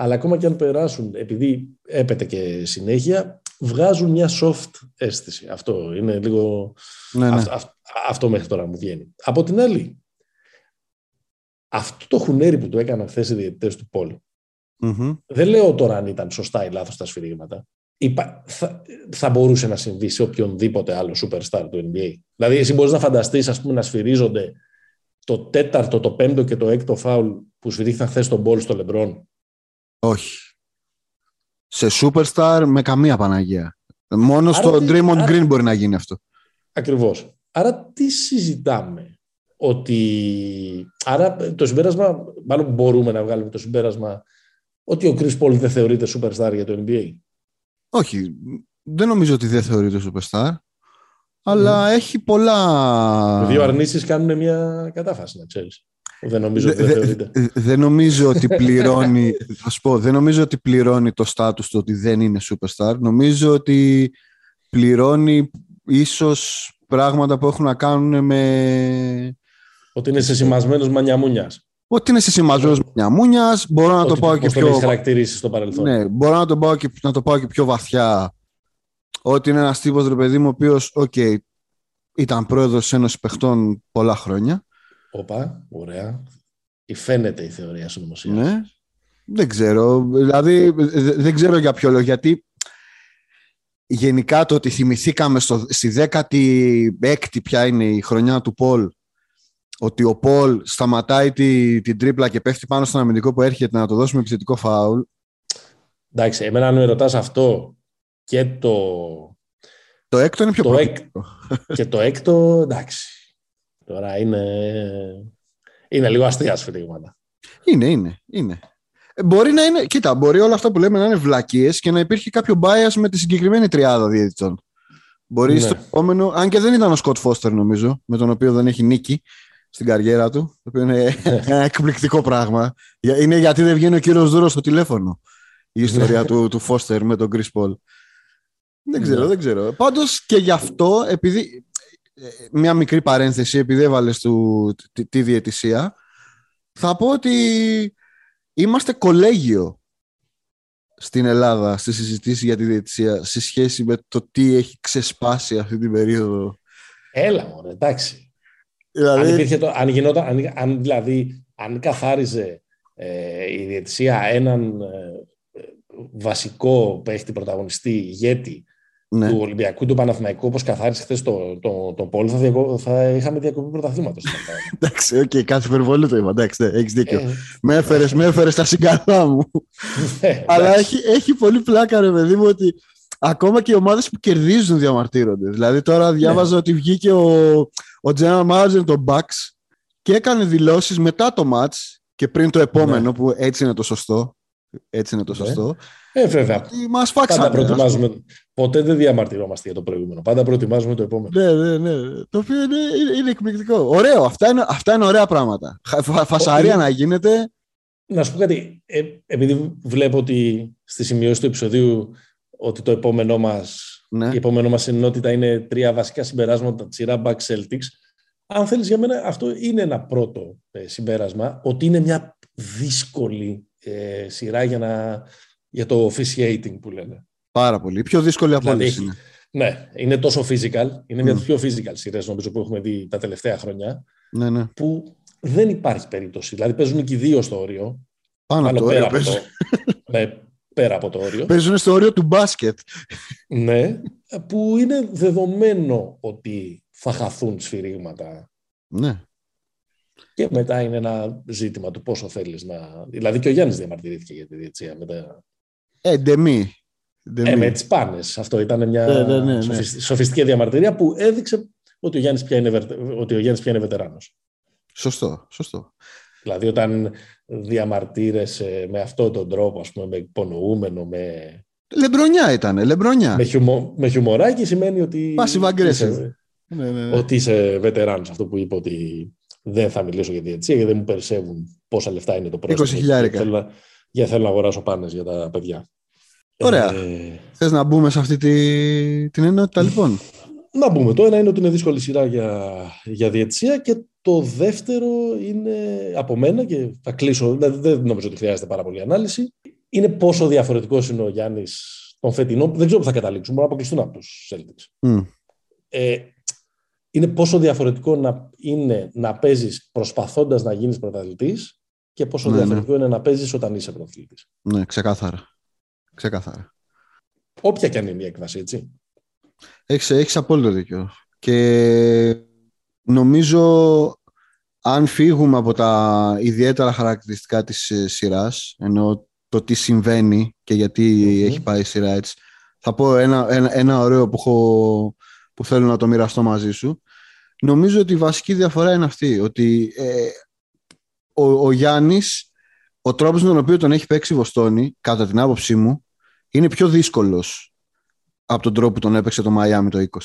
αλλά ακόμα και αν περάσουν, επειδή έπεται και συνέχεια, βγάζουν μια soft αίσθηση. Αυτό είναι λίγο... ναι, ναι. αυ- αυ- αυτό μέχρι τώρα μου βγαίνει. Από την άλλη, αυτό το χουνέρι που του έκαναν χθες οι διαιτητές του Πολ, Μμμ. δεν λέω τώρα αν ήταν σωστά ή λάθος τα σφυρίγματα. Είπα, θα, θα μπορούσε να συμβεί σε οποιονδήποτε άλλο superstar του NBA. Δηλαδή, εσύ μπορείς να φανταστείς, ας πούμε, να σφυρίζονται το τέταρτο, το πέμπτο και το έκτο φάουλ που σφυρίχθηκαν χθες τον Πολ στο Λεμπρόν. Όχι. Σε superstar με καμία Παναγία. Μόνο Άρα στο τι- Draymond άρα- Green μπορεί να γίνει αυτό. Ακριβώς. Άρα τι συζητάμε; Ότι... Άρα το συμπέρασμα, μάλλον μπορούμε να βγάλουμε το συμπέρασμα ότι ο Chris Paul δεν θεωρείται superstar για το NBA. Όχι, δεν νομίζω ότι δεν θεωρείται superstar. Αλλά έχει πολλά... Οι δύο αρνήσεις κάνουν μια κατάφαση, να ξέρεις. Δεν νομίζω ότι Δε- δεν δε- θεωρείται. δε- Δεν νομίζω ότι πληρώνει, θα σου πω, δεν νομίζω ότι πληρώνει το στάτους του ότι δεν είναι superstar. Νομίζω ότι πληρώνει ίσως πράγματα που έχουν να κάνουν με... Ότι είναι σε σημασμένος μανιαμούνιας. Ότι είναι σε συμμαζό μια μούνια. Μπορώ να το πάω και πιο. χαρακτηρίσει στο παρελθόν. Ναι, μπορώ να το πάω και, να το πάω και πιο βαθιά. Ότι είναι ένας τύπος ρε παιδί μου, ο οποίος, okay, ήταν πρόεδρος τη Ένωση Παιχτών πολλά χρόνια. Όπα, ωραία. Η φαίνεται η θεωρία συνωμοσία. Ναι. Δεν ξέρω. Δηλαδή, δεν ξέρω για ποιο λόγο. Γιατί γενικά το ότι θυμηθήκαμε στο, στη 16η ποια είναι η χρονιά του Πολ ότι ο Πολ σταματάει τη, την τρίπλα και πέφτει πάνω στον αμυντικό που έρχεται να το δώσουμε επιθετικό φάουλ. Εντάξει, εμένα αν με ρωτάς αυτό και το... Το έκτο είναι πιο το Και το έκτο, εντάξει. Τώρα είναι, είναι λίγο αστεία σφυρίγματα. Είναι, είναι, είναι. Ε, μπορεί να είναι, κοίτα, μπορεί όλα αυτά που λέμε να είναι βλακίες και να υπήρχε κάποιο bias με τη συγκεκριμένη τριάδα διαιτητών. Μπορεί ναι. στο επόμενο, αν και δεν ήταν ο Σκοτ Φώστερ νομίζω, με τον οποίο δεν έχει νίκη στην καριέρα του, το οποίο είναι ένα εκπληκτικό πράγμα. Είναι γιατί δεν βγαίνει ο κύριος Δούρο στο τηλέφωνο η ιστορία του, του Φώστερ με τον Chris Paul. Δεν ξέρω, ναι. δεν ξέρω. Πάντως και γι' αυτό, επειδή. Ε, μια μικρή παρένθεση, επειδή έβαλες τη, τη διαιτησία, θα πω ότι Είμαστε κολέγιο στην Ελλάδα στη συζητήση για τη διαιτησία σε σχέση με το τι έχει ξεσπάσει αυτή την περίοδο. Έλα μόνο, εντάξει. Δηλαδή... Αν, το, αν, γινόταν, αν, αν, δηλαδή, αν καθάριζε ε, η διαιτησία έναν ε, βασικό παίχτη πρωταγωνιστή ηγέτη ναι. του Ολυμπιακού του Παναθηναϊκού, όπως καθάρισε χθες το, το, το Πόλ, θα, θα είχαμε διακοπή πρωταθλήματος. εντάξει, OK, okay, κάθε υπερβολή το είπα. Εντάξει, ναι, έχεις δίκιο. Ε, με έφερες με έφερες τα συγκαλά μου. Ναι, Αλλά έχει, έχει πολύ πλάκα, ρε παιδί μου, ότι ακόμα και οι ομάδες που κερδίζουν διαμαρτύρονται. Δηλαδή, τώρα διάβαζα ναι. ότι βγήκε ο, ο general manager των Bucks και έκανε δηλώσεις μετά το match και πριν το επόμενο, ναι. που έτσι είναι το σωστό. Έτσι είναι το ναι. σωστό. Ε, βέβαια. Μας φάξανε. Πάντα προετοιμάζουμε. Ποτέ δεν διαμαρτυρόμαστε για το προηγούμενο. Πάντα προετοιμάζουμε το επόμενο. Ναι, ναι, ναι. Το οποίο είναι, είναι, είναι εκπληκτικό. Ωραίο. Αυτά είναι, αυτά είναι ωραία πράγματα. Φασαρία να γίνεται. Να σου πω κάτι. Ε, επειδή βλέπω ότι στη σημειώση του επεισοδίου ότι το επόμενό μα ναι. η επόμενό μας ενότητα είναι τρία βασικά συμπεράσματα τη σειρά Back Celtics. Αν θέλεις για μένα αυτό είναι ένα πρώτο ε, συμπέρασμα ότι είναι μια δύσκολη ε, σειρά για, να, για το officiating που λένε. Πάρα πολύ. Πιο δύσκολη από δηλαδή, όλες είναι. Ναι, είναι τόσο physical. Είναι μια από πιο physical σειρές νομίζω που έχουμε δει τα τελευταία χρόνια. Ναι, ναι. Που δεν υπάρχει περίπτωση. Δηλαδή παίζουν και οι δύο στο όριο. Πάνω από το όριο. Από το, ναι, πέρα από το όριο. Παίζουν στο όριο του μπάσκετ. Ναι, που είναι δεδομένο ότι θα χαθούν σφυρίγματα. Ναι. Και μετά είναι ένα ζήτημα του πόσο θέλεις να... Δηλαδή και ο Γιάννης διαμαρτυρήθηκε για τη διετσία. Μετά... Ε, ντεμή. Ε, με τις πάνες. Αυτό ήταν μια ναι, ναι, ναι, ναι. σοφιστική διαμαρτυρία που έδειξε ότι ο Γιάννης πια είναι, ότι ο Γιάννης πια είναι βετεράνος. Σωστό, σωστό. Δηλαδή όταν διαμαρτύρεσαι με αυτόν τον τρόπο, ας πούμε, με υπονοούμενο, με... Λεμπρονιά ήταν, λεμπρονιά. Με, χιουμο, με χιουμοράκι σημαίνει ότι... Passive aggressive. Ναι, ναι, ναι. Ότι είσαι βετεράνος. Αυτό που είπε ότι δεν θα μιλήσω για διαιτησία γιατί δεν μου περισσεύουν πόσα λεφτά είναι το πρόστιμο. 20 χιλιάρικα. Για θέλω να αγοράσω πάνες για τα παιδιά. Ωραία. Ε... Θες να μπούμε σε αυτή τη... την ενότητα λοιπόν; Να μπούμε. Το ένα είναι ότι είναι δύσκολη σειρά για, για διαιτησία και το δεύτερο είναι από μένα και θα κλείσω, δηλαδή δεν νομίζω ότι χρειάζεται πάρα πολύ ανάλυση. Είναι πόσο διαφορετικός είναι ο Γιάννης τον φετινό. Δεν ξέρω που θα καταλήξουν. Μπορεί να αποκλειστούν από τους Celtics. Mm. Ε, είναι πόσο διαφορετικό να είναι να παίζεις προσπαθώντας να γίνεις πρωταθλητής και πόσο ναι, ναι. διαφορετικό είναι να παίζεις όταν είσαι πρωταθλητής. Ναι, ξεκάθαρα. ξεκάθαρα. Όποια και αν είναι η έκβαση, έτσι. Έχεις, έχεις απόλυτο δίκιο. Και νομίζω αν φύγουμε από τα ιδιαίτερα χαρακτηριστικά της ε, σειράς, ενώ το τι συμβαίνει και γιατι έχει πάει η σειρά έτσι, θα πω ένα, ένα, ένα ωραίο που έχω που θέλω να το μοιραστώ μαζί σου. Νομίζω ότι η βασική διαφορά είναι αυτή, ότι ε, ο, ο Γιάννης, ο τρόπος με τον οποίο τον έχει παίξει η Βοστόνη, κατά την άποψή μου, είναι πιο δύσκολος από τον τρόπο που τον έπαιξε το Μαϊάμι το 20.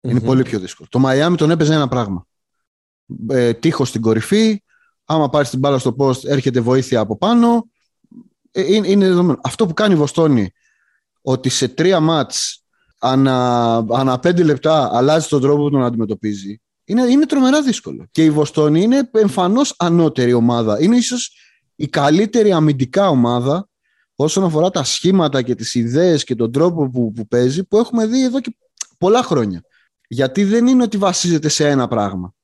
Είναι πολύ πιο δύσκολο. Το Μαϊάμι τον έπαιζε ένα πράγμα. Ε, τείχος στην κορυφή, άμα πάρεις την μπάλα στο post έρχεται βοήθεια από πάνω. Ε, είναι, είναι δεδομένο. Αυτό που κάνει η Βοστόνη, ότι σε τρία μάτς ανα, ανα πέντε λεπτά αλλάζει τον τρόπο που τον αντιμετωπίζει Είναι, είναι τρομερά δύσκολο. Και η Βοστόνη είναι εμφανώς ανώτερη ομάδα. Είναι ίσως η καλύτερη αμυντικά ομάδα όσον αφορά τα σχήματα και τις ιδέες και τον τρόπο που, που παίζει που έχουμε δει εδώ και πολλά χρόνια. Γιατί δεν είναι ότι βασίζεται σε ένα πράγμα.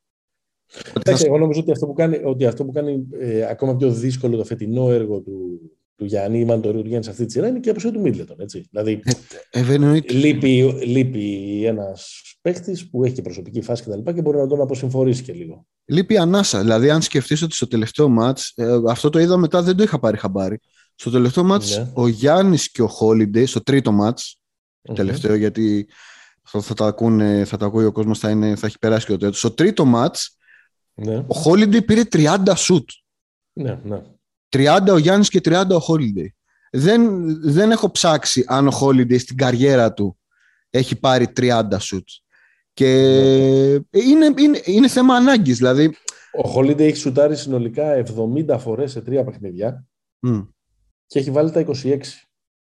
Εντάξει, εγώ νομίζω ότι αυτό που κάνει, ότι αυτό που κάνει ε, ακόμα πιο δύσκολο το φετινό έργο του, του Γιάννη ή Μαντορίου του Γιάννη σε αυτή τη σειρά είναι και η αποσία του Μίτλετον. Έτσι. Δηλαδή, ε, ε, λείπει, λείπει ένας παίχτη που έχει και προσωπική φάση κτλ. Και, και μπορεί να τον αποσυμφορήσει και λίγο. Λείπει ανάσα. Δηλαδή, αν σκεφτείς ότι στο τελευταίο μάτς, ε, αυτό το είδα μετά, δεν το είχα πάρει χαμπάρι. Στο τελευταίο μάτς, ναι. ο Γιάννης και ο Χόλιντε, στο τρίτο μάτς, mm-hmm. τελευταίο γιατί θα τα, ακούνε, θα τα ακούει ο κόσμος, θα, θα έχει περάσει και το τέτοιο. Στο τρίτο μάτς, ναι. ο Χόλιντε πήρε 30 σουτ. Ναι, ναι. 30 ο Γιάννης και 30 ο Holiday. Δεν, δεν έχω ψάξει αν ο Holiday στην καριέρα του έχει πάρει 30 shoots. Και είναι, είναι, είναι θέμα ανάγκης. Δηλαδή... Ο Holiday έχει σουτάρει συνολικά 70 φορές σε τρία παιχνίδια και έχει βάλει τα 26. Ναι.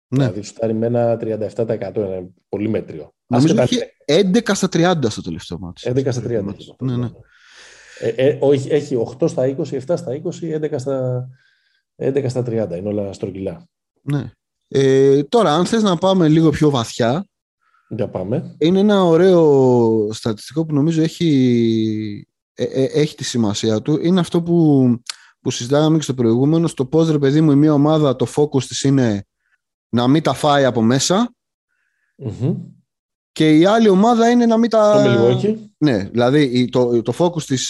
Δηλαδή σουτάρει με ένα 37%. Είναι πολύ μέτριο. Νομίζω έχει 11 στα 30 στο τελευταίο μάτι. 11 στα 30. Ναι, ναι. Ε, ε, έχει 8 στα 20, 7 στα 20, 11 στα, 11 στα 30, είναι όλα στρογγυλά. Ναι. Ε, τώρα, αν θες να πάμε λίγο πιο βαθιά, για πάμε. είναι ένα ωραίο στατιστικό που νομίζω έχει, ε, ε, έχει τη σημασία του. Είναι αυτό που, που συζητάγαμε και στο προηγούμενο, στο πώς, ρε παιδί μου, η μία ομάδα το focus της είναι να μην τα φάει από και η άλλη ομάδα είναι να μην τα... Το Milwaukee. Ναι, δηλαδή το, το focus της...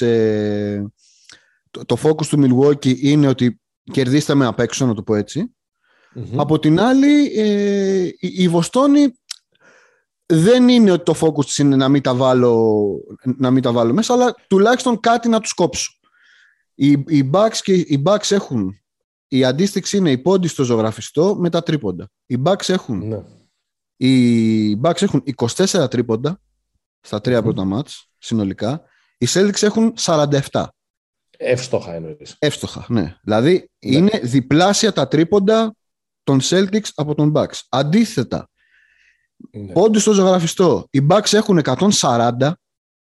το, το focus του Milwaukee είναι ότι κερδίστε με απ' έξω, να το πω ετσι Από την άλλη, ε, η, η Βοστόνη δεν είναι ότι το focus της είναι να μην, τα βάλω, να μην τα βάλω μέσα, αλλά τουλάχιστον κάτι να τους κόψω. Οι, οι, Bucks, και, οι Bucks έχουν, η αντίστοιξη είναι οι πόντι στο ζωγραφιστό με τα τρίποντα. Οι Bucks έχουν, ναι. οι Bucks έχουν 24 τρίποντα στα τρία πρώτα μάτς συνολικά. Οι Celtics έχουν 47. Εύστοχα εννοείς. Εύστοχα, ναι. Δηλαδή ναι. είναι διπλάσια τα τρίποντα των Celtics από τον Bucks. Αντίθετα, ναι. πόντους στο ζωγραφιστό, οι Bucks έχουν 140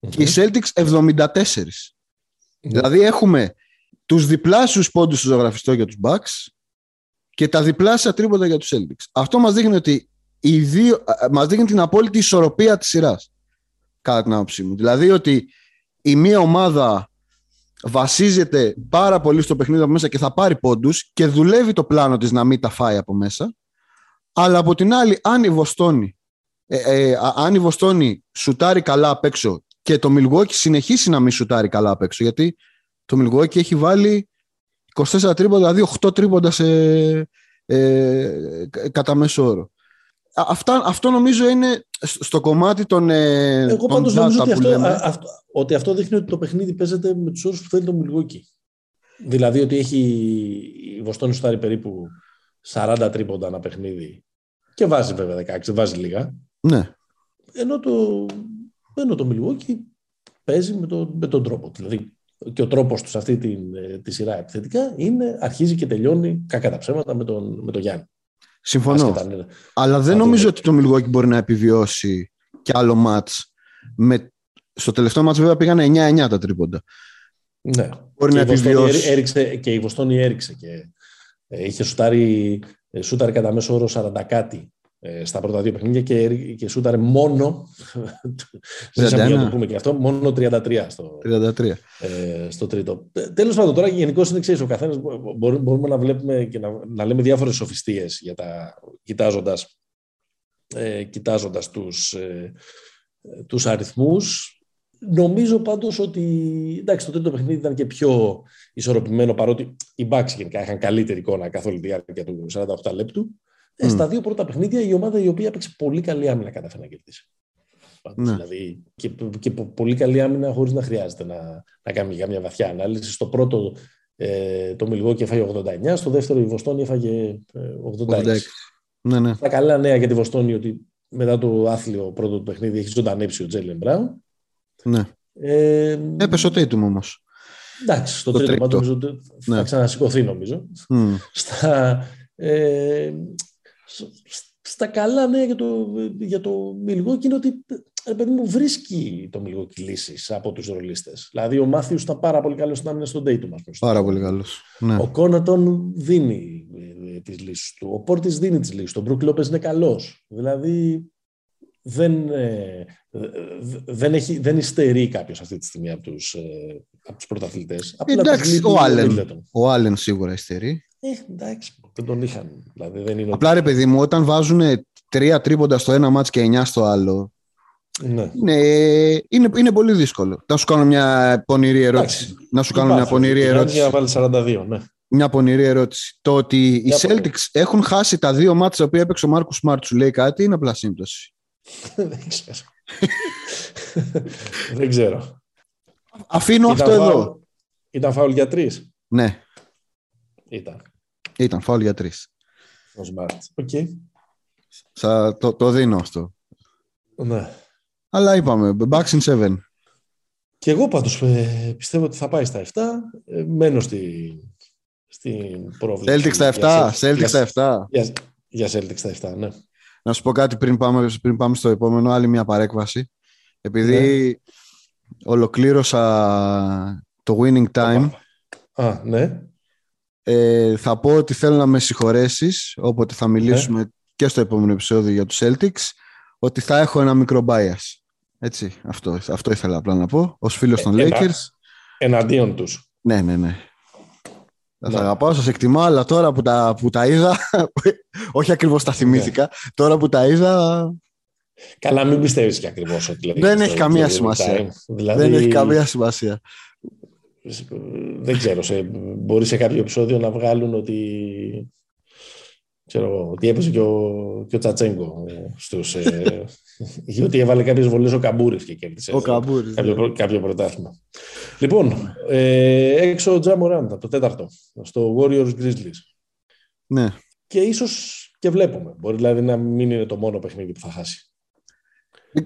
και οι Celtics 74. Ναι. Δηλαδή έχουμε τους διπλάσιους πόντους στο ζωγραφιστό για τους Bucks και τα διπλάσια τρίποντα για τους Celtics. Αυτό μας δείχνει ότι οι δύο, μας δείχνει την απόλυτη ισορροπία της σειράς κατά την άποψή μου. Δηλαδή ότι η μία ομάδα βασίζεται πάρα πολύ στο παιχνίδι από μέσα και θα πάρει πόντους και δουλεύει το πλάνο της να μην τα φάει από μέσα. Αλλά από την άλλη, αν η Βοστόνη, ε, ε, αν η Βοστόνη σουτάρει καλά απ' έξω και το Milwaukee συνεχίσει να μην σουτάρει καλά απ' έξω, γιατί το Milwaukee έχει βάλει 24 τρίποντα, δηλαδή 8 τρίποντα σε, ε, κατά μέσο όρο. Αυτά, αυτό νομίζω είναι στο κομμάτι των. Ε, Εγώ πάντως νομίζω ότι αυτό, αυτό, ότι αυτό δείχνει ότι το παιχνίδι παίζεται με τους όρους που θέλει το Μιλγόκι. Δηλαδή ότι έχει η Βοστόνη στάρει περίπου 40 τρίποντα ένα παιχνίδι και βάζει βέβαια 16, βάζει λίγα. Ναι. Ενώ το, ενώ το Milwaukee παίζει με, το, με τον τρόπο. Δηλαδή και ο τρόπος τους σε αυτή τη, ε, τη σειρά επιθετικά είναι, αρχίζει και τελειώνει κακά τα ψέματα με τον, με τον Γιάννη. Συμφωνώ. Αλλά δεν νομίζω ότι το Milwaukee μπορεί να επιβιώσει κι άλλο μάτς. Με... Στο τελευταίο μάτς βέβαια πήγαν 9-9 τα τρίποντα. Ναι. Μπορεί και να επιβιώσει. Έριξε, και η Βοστόνη έριξε και ε, είχε σουτάρει, ε, σούταρε κατά μέσο όρο 40 κάτι ε, στα πρώτα δύο παιχνίδια και, και σούταρε μόνο, ζήσαμε να το πούμε και αυτό, μόνο 33 στο, 33. Ε, στο τρίτο. Ε, Τέλος πάντων, τώρα γενικώς είναι εξή. Ο καθένας μπορούμε, μπορούμε να βλέπουμε και να, να λέμε διάφορες σοφιστίες κοιτάζοντας ε, κοιτάζοντας τους, ε, τους αριθμούς. Νομίζω πάντως ότι εντάξει, το τρίτο παιχνίδι ήταν και πιο ισορροπημένο παρότι οι Bucks γενικά είχαν καλύτερη εικόνα καθ' όλη τη διάρκεια του 48 λεπτού. Mm. στα δύο πρώτα παιχνίδια η ομάδα η οποία έπαιξε πολύ καλή άμυνα κατάφερε να κερδίσει. Ναι. Δηλαδή, και, και πολύ καλή άμυνα χωρίς να χρειάζεται να, να κάνει μια βαθιά ανάλυση. Στο πρώτο ε, το Μιλγό και έφαγε 89, στο δεύτερο η Βοστόνη έφαγε 86. 86. Ναι, ναι. Τα καλά νέα για τη Βοστόνη ότι μετά το άθλιο πρώτο του παιχνίδι έχει ζωντανέψει ο Τζέλεν Μπράουν. Ναι. Ε, Έπεσε ο Τέιτουμ όμως. Εντάξει, στο τρίτο, τρίτο. νομίζω ότι θα ναι. ξανασηκωθεί νομίζω. Mm. Στα, ε, στα καλά νέα για το, για το Milwaukee είναι ότι ρε παιδί μου βρίσκει το Milwaukee λύσεις από τους ρολίστες. Δηλαδή ο Μάθιου ήταν πάρα πολύ καλός στην άμυνα στον Dayton μα. Πάρα πολύ καλός. Ναι. Ο Κόνατον δίνει ε, τις λύσεις του. Ο Πόρτη δίνει τις λύσεις του. Ο Μπρουκ Λόπες είναι καλός. Δηλαδή δεν, ε, δεν, έχει, δεν υστερεί κάποιος αυτή τη στιγμή από τους ε, από τους πρωταθλητές. Εντάξει, ο Άλεν, ο Άλεν σίγουρα υστερεί. Ε, εντάξει, δεν τον είχαν. Δηλαδή, δεν είναι Απλά ρε παιδί μου, όταν βάζουν τρία τρίποντα στο ένα μάτς και εννιά στο άλλο, ναι. είναι, είναι, είναι πολύ δύσκολο. Να σου κάνω μια πονηρή ερώτηση. Εντάξει, να σου κάνω μια πονηρή ερώτηση. Για βάλε 42, ναι. Μια πονηρή ερώτηση. Το ότι οι Celtics έχουν χάσει τα δύο ματς τα οποία έπαιξε ο Μάρκους Σμαρτ σου λέει κάτι είναι απλά σύμπτωση. δεν ξέρω. δεν ξέρω. Αφήνω αυτό εδώ. Ήταν φάουλ για τρεις. Ναι. Ήταν. Ήταν φάουλ για τρεις. Ο Σμαρτ. OK. Okay. το, το δίνω αυτό. Ναι. Αλλά είπαμε, backs in seven. Και εγώ πάντως ε, πιστεύω ότι θα πάει στα 7. Ε, μένω στη, στην πρόβλεψη. Celtics στα 7. Celtics στα 7. Για, για Celtics στα 7, ναι. Να σου πω κάτι πριν πάμε, πριν πάμε στο επόμενο, άλλη μια παρέκβαση. Επειδή ναι. ολοκλήρωσα το winning time. Α, ναι. Ε, θα πω ότι θέλω να με συγχωρέσεις, όποτε θα μιλήσουμε ναι. και στο επόμενο επεισόδιο για τους Celtics, ότι θα έχω ένα μικρό bias. Έτσι, αυτό, αυτό ήθελα απλά να πω, ως φίλος των ε, Lakers. εναντίον τους. Ναι, ναι, ναι. Θα ναι. αγαπάω, σας εκτιμώ, αλλά τώρα που τα, που τα είδα, όχι ακριβώς τα θυμήθηκα, ναι. τώρα που τα είδα... Καλά, μην πιστεύεις και ακριβώς ότι λέει. Δεν έχει καμία σημασία. Δηλαδή... Δεν έχει καμία σημασία. Δεν ξέρω, σε, μπορεί σε κάποιο επεισόδιο να βγάλουν ότι ξέρω ότι έπαιζε και ο, και ο Τσατσέγκο στους, ε, γιατί έβαλε κάποιες βολές ο Καμπούρης και κέρδισε ο Καμπούρης, κάποιο, ναι. κάποιο πρωτάθλημα. Λοιπόν, ε, έξω ο Τζα Μοράντα, το τέταρτο, στο Warriors Grizzlies. Ναι. Και ίσως και βλέπουμε. Μπορεί δηλαδή να μην είναι το μόνο παιχνίδι που θα χάσει.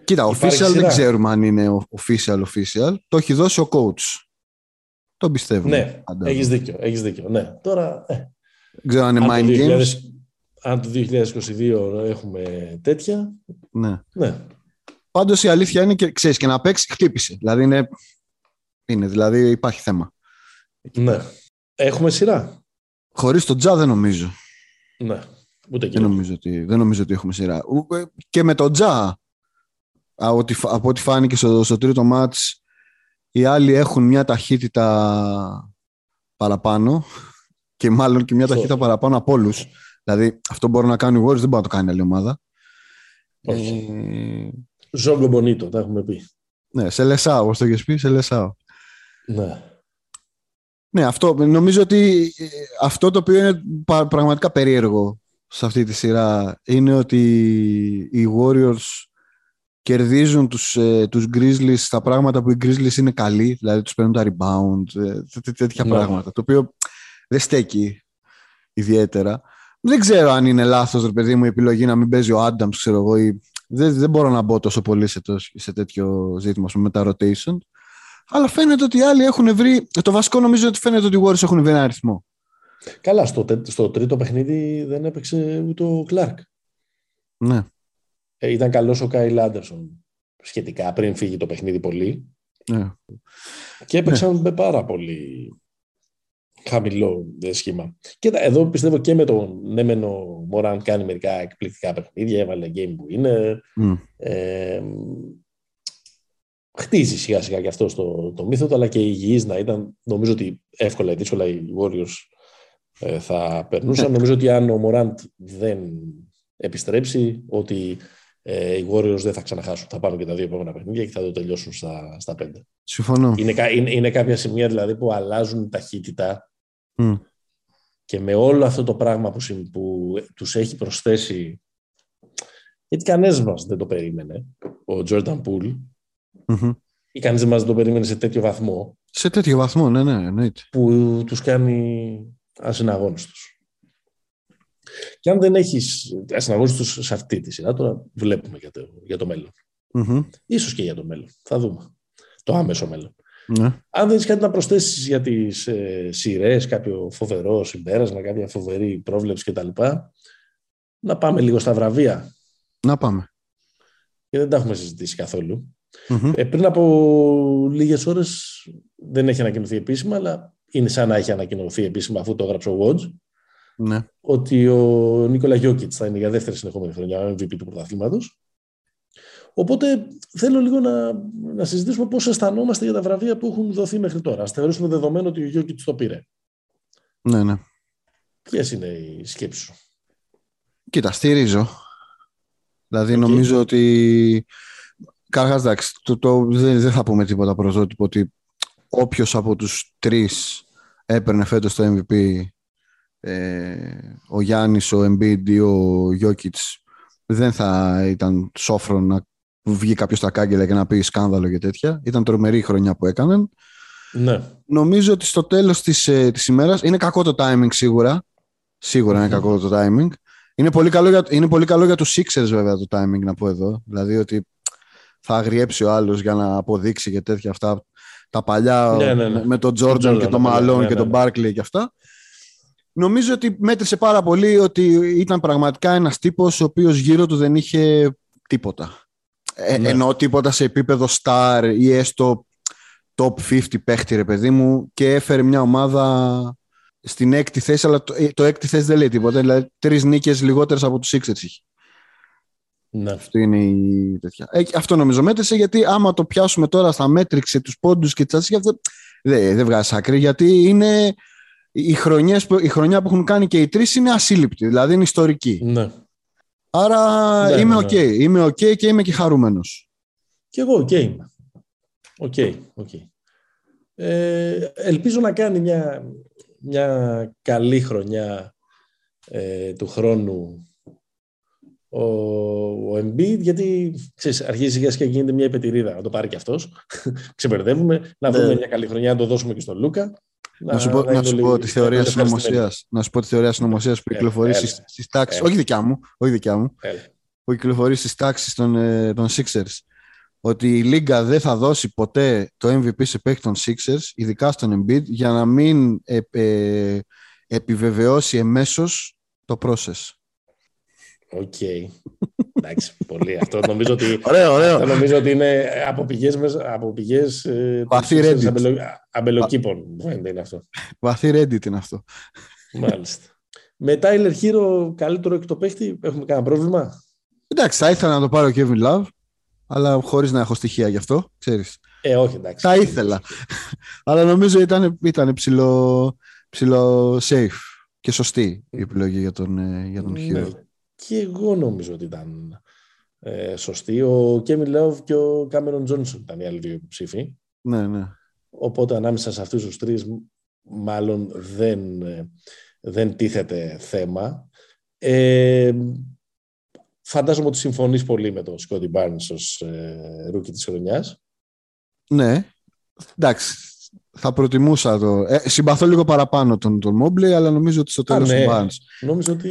Κοίτα, official δεν ξέρουμε αν είναι official official. Το έχει δώσει ο coach. Το πιστεύω. Ναι, έχεις δίκιο, έχεις δίκιο. Ναι. Τώρα, ε, δεν ξέρω αν είναι mind games αν το 2022 έχουμε τέτοια. Ναι. ναι. Πάντως η αλήθεια είναι και ξέρεις και να παίξεις, χτύπησε. Δηλαδή είναι, είναι δηλαδή υπάρχει θέμα. Ναι. Έχουμε σειρά; Χωρίς τον Τζα δεν νομίζω. Ναι. Ούτε δεν, νομίζω ότι, δεν νομίζω ότι έχουμε σειρά. Ε, και με τον Τζα, από ό,τι φάνηκε στο, στο τρίτο μάτς, οι άλλοι έχουν μια ταχύτητα παραπάνω και μάλλον και μια ταχύτητα παραπάνω από όλους. Δηλαδή αυτό μπορεί να κάνει ο Warriors, δεν μπορεί να το κάνει άλλη ομάδα. Όχι. Ε... Ζόγκο Μπονίτο, τα έχουμε πει. Ναι, σε λεσάω, όπως το έχεις πει, σε λεσάω. Ναι. Ναι, αυτό, νομίζω ότι ε, αυτό το οποίο είναι πραγματικά περίεργο σε αυτή τη σειρά είναι ότι οι Warriors κερδίζουν τους, ε, τους Grizzlies στα πράγματα που οι Grizzlies είναι καλοί, δηλαδή τους παίρνουν τα rebound, ε, τέτοια ναι. πράγματα, το οποίο δεν στέκει ιδιαίτερα. Δεν ξέρω αν είναι λάθος, ρε παιδί μου, η επιλογή να μην παίζει ο Άνταμ, ξέρω εγώ. Ή... Δεν, δεν μπορώ να μπω τόσο πολύ σε, το, σε τέτοιο ζήτημα με τα rotation. Αλλά φαίνεται ότι οι άλλοι έχουν βρει. Το βασικό νομίζω ότι φαίνεται ότι οι Warriors έχουν βρει ένα αριθμό. Καλά, στο, στο τρίτο παιχνίδι δεν έπαιξε ούτε ο Κλάρκ. Ναι. Ε, ήταν καλός ο Κάιλ Άντερσον σχετικά πριν φύγει το παιχνίδι πολύ. Ναι. Και έπαιξαν ναι. με πάρα πολύ χαμηλό σχήμα. Και εδώ πιστεύω και με τον ναι, Μωράν κάνει μερικά εκπληκτικά παιχνίδια, έβαλε game που είναι. Ε, χτίζει σιγά σιγά και αυτό το, το μύθο αλλά και υγιής να ήταν. Νομίζω ότι εύκολα ή δύσκολα οι Warriors ε, θα περνούσαν. Ναι. νομίζω ότι αν ο Μωράντ δεν επιστρέψει, ότι ε, οι Warriors δεν θα ξαναχάσουν. Θα πάρουν και τα δύο επόμενα παιχνίδια και θα το τελειώσουν στα, στα πέντε. Συμφωνώ. Είναι, είναι, είναι κάποια σημεία δηλαδή που αλλάζουν ταχύτητα και με όλο αυτό το πράγμα που, που τους έχει προσθέσει γιατί κανένας μας δεν το περίμενε, ο Τζόρνταν Πούλ. Ή κανείς μας δεν το περίμενε σε τέτοιο βαθμό. Σε τέτοιο βαθμό, ναι, ναι, εννοείται. Που τους κάνει ασυναγώνιστου. Και αν δεν έχεις ασυναγώνιστου σε αυτή τη σειρά, τώρα βλέπουμε για το, για το μέλλον. Mm-hmm. Ίσως και για το μέλλον. Θα δούμε. Το άμεσο μέλλον. Ναι. Αν δεν έχεις κάτι να προσθέσεις για τις ε, σειρές, κάποιο φοβερό συμπέρασμα, κάποια φοβερή πρόβλεψη κτλ. να πάμε λίγο στα βραβεία. Να πάμε. Και δεν τα έχουμε συζητήσει Ε, πριν από λίγες ώρες δεν έχει ανακοινωθεί επίσημα, αλλά είναι σαν να έχει ανακοινωθεί επίσημα αφού το έγραψε ο Watch. Ναι. Ότι ο Νίκολα Γιώκητς θα είναι για δεύτερη συνεχόμενη χρονιά ο MVP του πρωταθλήματος. Οπότε θέλω λίγο να, να συζητήσουμε πώς αισθανόμαστε για τα βραβεία που έχουν δοθεί μέχρι τώρα. Ας θεωρήσουμε δεδομένο ότι ο Γιώκητς το πήρε. Ναι, ναι. Ποιες είναι οι σκέψεις σου; Κοίτα, στηρίζω. Δηλαδή νομίζω ότι. Καταρχάς, εντάξει, το, το, δεν, δεν θα πούμε τίποτα πρωτότυπο ότι όποιος από τους τρεις έπαιρνε φέτος το MVP, ε, ο Γιάννης, ο Embiid ή ο Γιώκητ, δεν θα ήταν σόφρο να βγει κάποιος στα κάγκελα και να πει σκάνδαλο και τέτοια. Ήταν τρομερή χρονιά που έκαναν. Ναι. Νομίζω ότι στο τέλος της ε, της ημέρας είναι κακό το timing σίγουρα. Σίγουρα είναι κακό το timing. Είναι πολύ καλό για, είναι πολύ καλό για τους Sixers βέβαια το timing να πω εδώ. Δηλαδή ότι θα αγριέψει ο άλλος για να αποδείξει και τέτοια αυτά. Τα παλιά ναι, ναι, ναι. με τον Jordan και τον Malone και τον Barkley και αυτά. Νομίζω ότι μέτρησε πάρα πολύ ότι ήταν πραγματικά ένας τύπος ο οποίος γύρω του δεν είχε τίποτα. Ε, ναι. Ενώ τίποτα σε επίπεδο star ή έστω top 50 παίχτη ρε παιδί μου και έφερε μια ομάδα στην έκτη θέση, αλλά το, το έκτη θέση δεν λέει τίποτα. Δηλαδή τρεις νίκες λιγότερες από τους Sixers είχε. Ναι. Αυτό είναι η τέτοια. Ε, αυτό νομίζω μέτρησε γιατί άμα το πιάσουμε τώρα στα μέτρησε τους πόντους και τις ασίστ, αυτό δεν, δεν βγάζει άκρη γιατί είναι οι, χρονιές που, η χρονιά που έχουν κάνει και οι τρεις είναι ασύλληπτη, δηλαδή είναι ιστορική. Ναι. Άρα ναι, είμαι ναι, OK. Okay. Είμαι OK okay και είμαι και χαρούμενος. Και εγώ OK okay είμαι. OK. Okay, okay. Ε, ελπίζω να κάνει μια μια καλή χρονιά ε, του χρόνου ο, ο Embiid, γιατί ξέρεις, αρχίζει σιγά και γίνεται μια επετηρίδα να το πάρει και αυτός. Ξεμπερδεύουμε, να δούμε ναι. μια καλή χρονιά, να το δώσουμε και στον Λούκα. Να, να σου πω, να σου πω τη θεωρία συνωμοσίας να σου πω τη θεωρία συνωμοσίας που κυκλοφορεί στις τάξεις. Όχι δικιά μου, όχι δικιά μου. Που κυκλοφορεί στις τάξεις των, ε, των Sixers ότι η Λίγκα δεν θα δώσει ποτέ το MVP σε παίκτη των Sixers, ειδικά στον Embiid, για να μην ε, ε, επιβεβαιώσει εμμέσως το process. OK. Okay. Εντάξει, πολύ. Αυτό νομίζω ότι, ωραίο, ωραίο. Αυτό νομίζω ότι είναι από πηγές, από πηγές ε, αμπελο, αμπελοκήπων. Δεν είναι αυτό. Βαθύ Reddit είναι αυτό. Μάλιστα. Με Tyler Hero καλύτερο εκ το παίχτη, έχουμε κανένα πρόβλημα; Εντάξει, θα ήθελα να το πάρω ο Kevin Love αλλά χωρίς να έχω στοιχεία γι' αυτό, ξέρεις. Ε, όχι, εντάξει. Τα ήθελα. αλλά νομίζω ήταν, ήταν ψηλό, ψηλό safe και σωστή η επιλογή για τον, ε, για τον ναι. Και εγώ νομίζω ότι ήταν ε, σωστή. Ο Κέμι Λεόβ και ο Κάμερον Τζόνσον ήταν οι άλλοι δύο υποψήφοι. Ναι, ναι. Οπότε ανάμεσα σε αυτούς τους τρεις μάλλον δεν, ε, δεν τίθεται θέμα. Ε, Φαντάζομαι ότι συμφωνείς πολύ με τον Σκότι Μπάρνς ως ε, rookie της χρονιάς. Ναι, εντάξει. Θα προτιμούσα το... Ε, συμπαθώ λίγο παραπάνω τον, τον Μόμπλεϊ, αλλά νομίζω ότι στο τέλος ναι. του Barnes. Νομίζω ότι...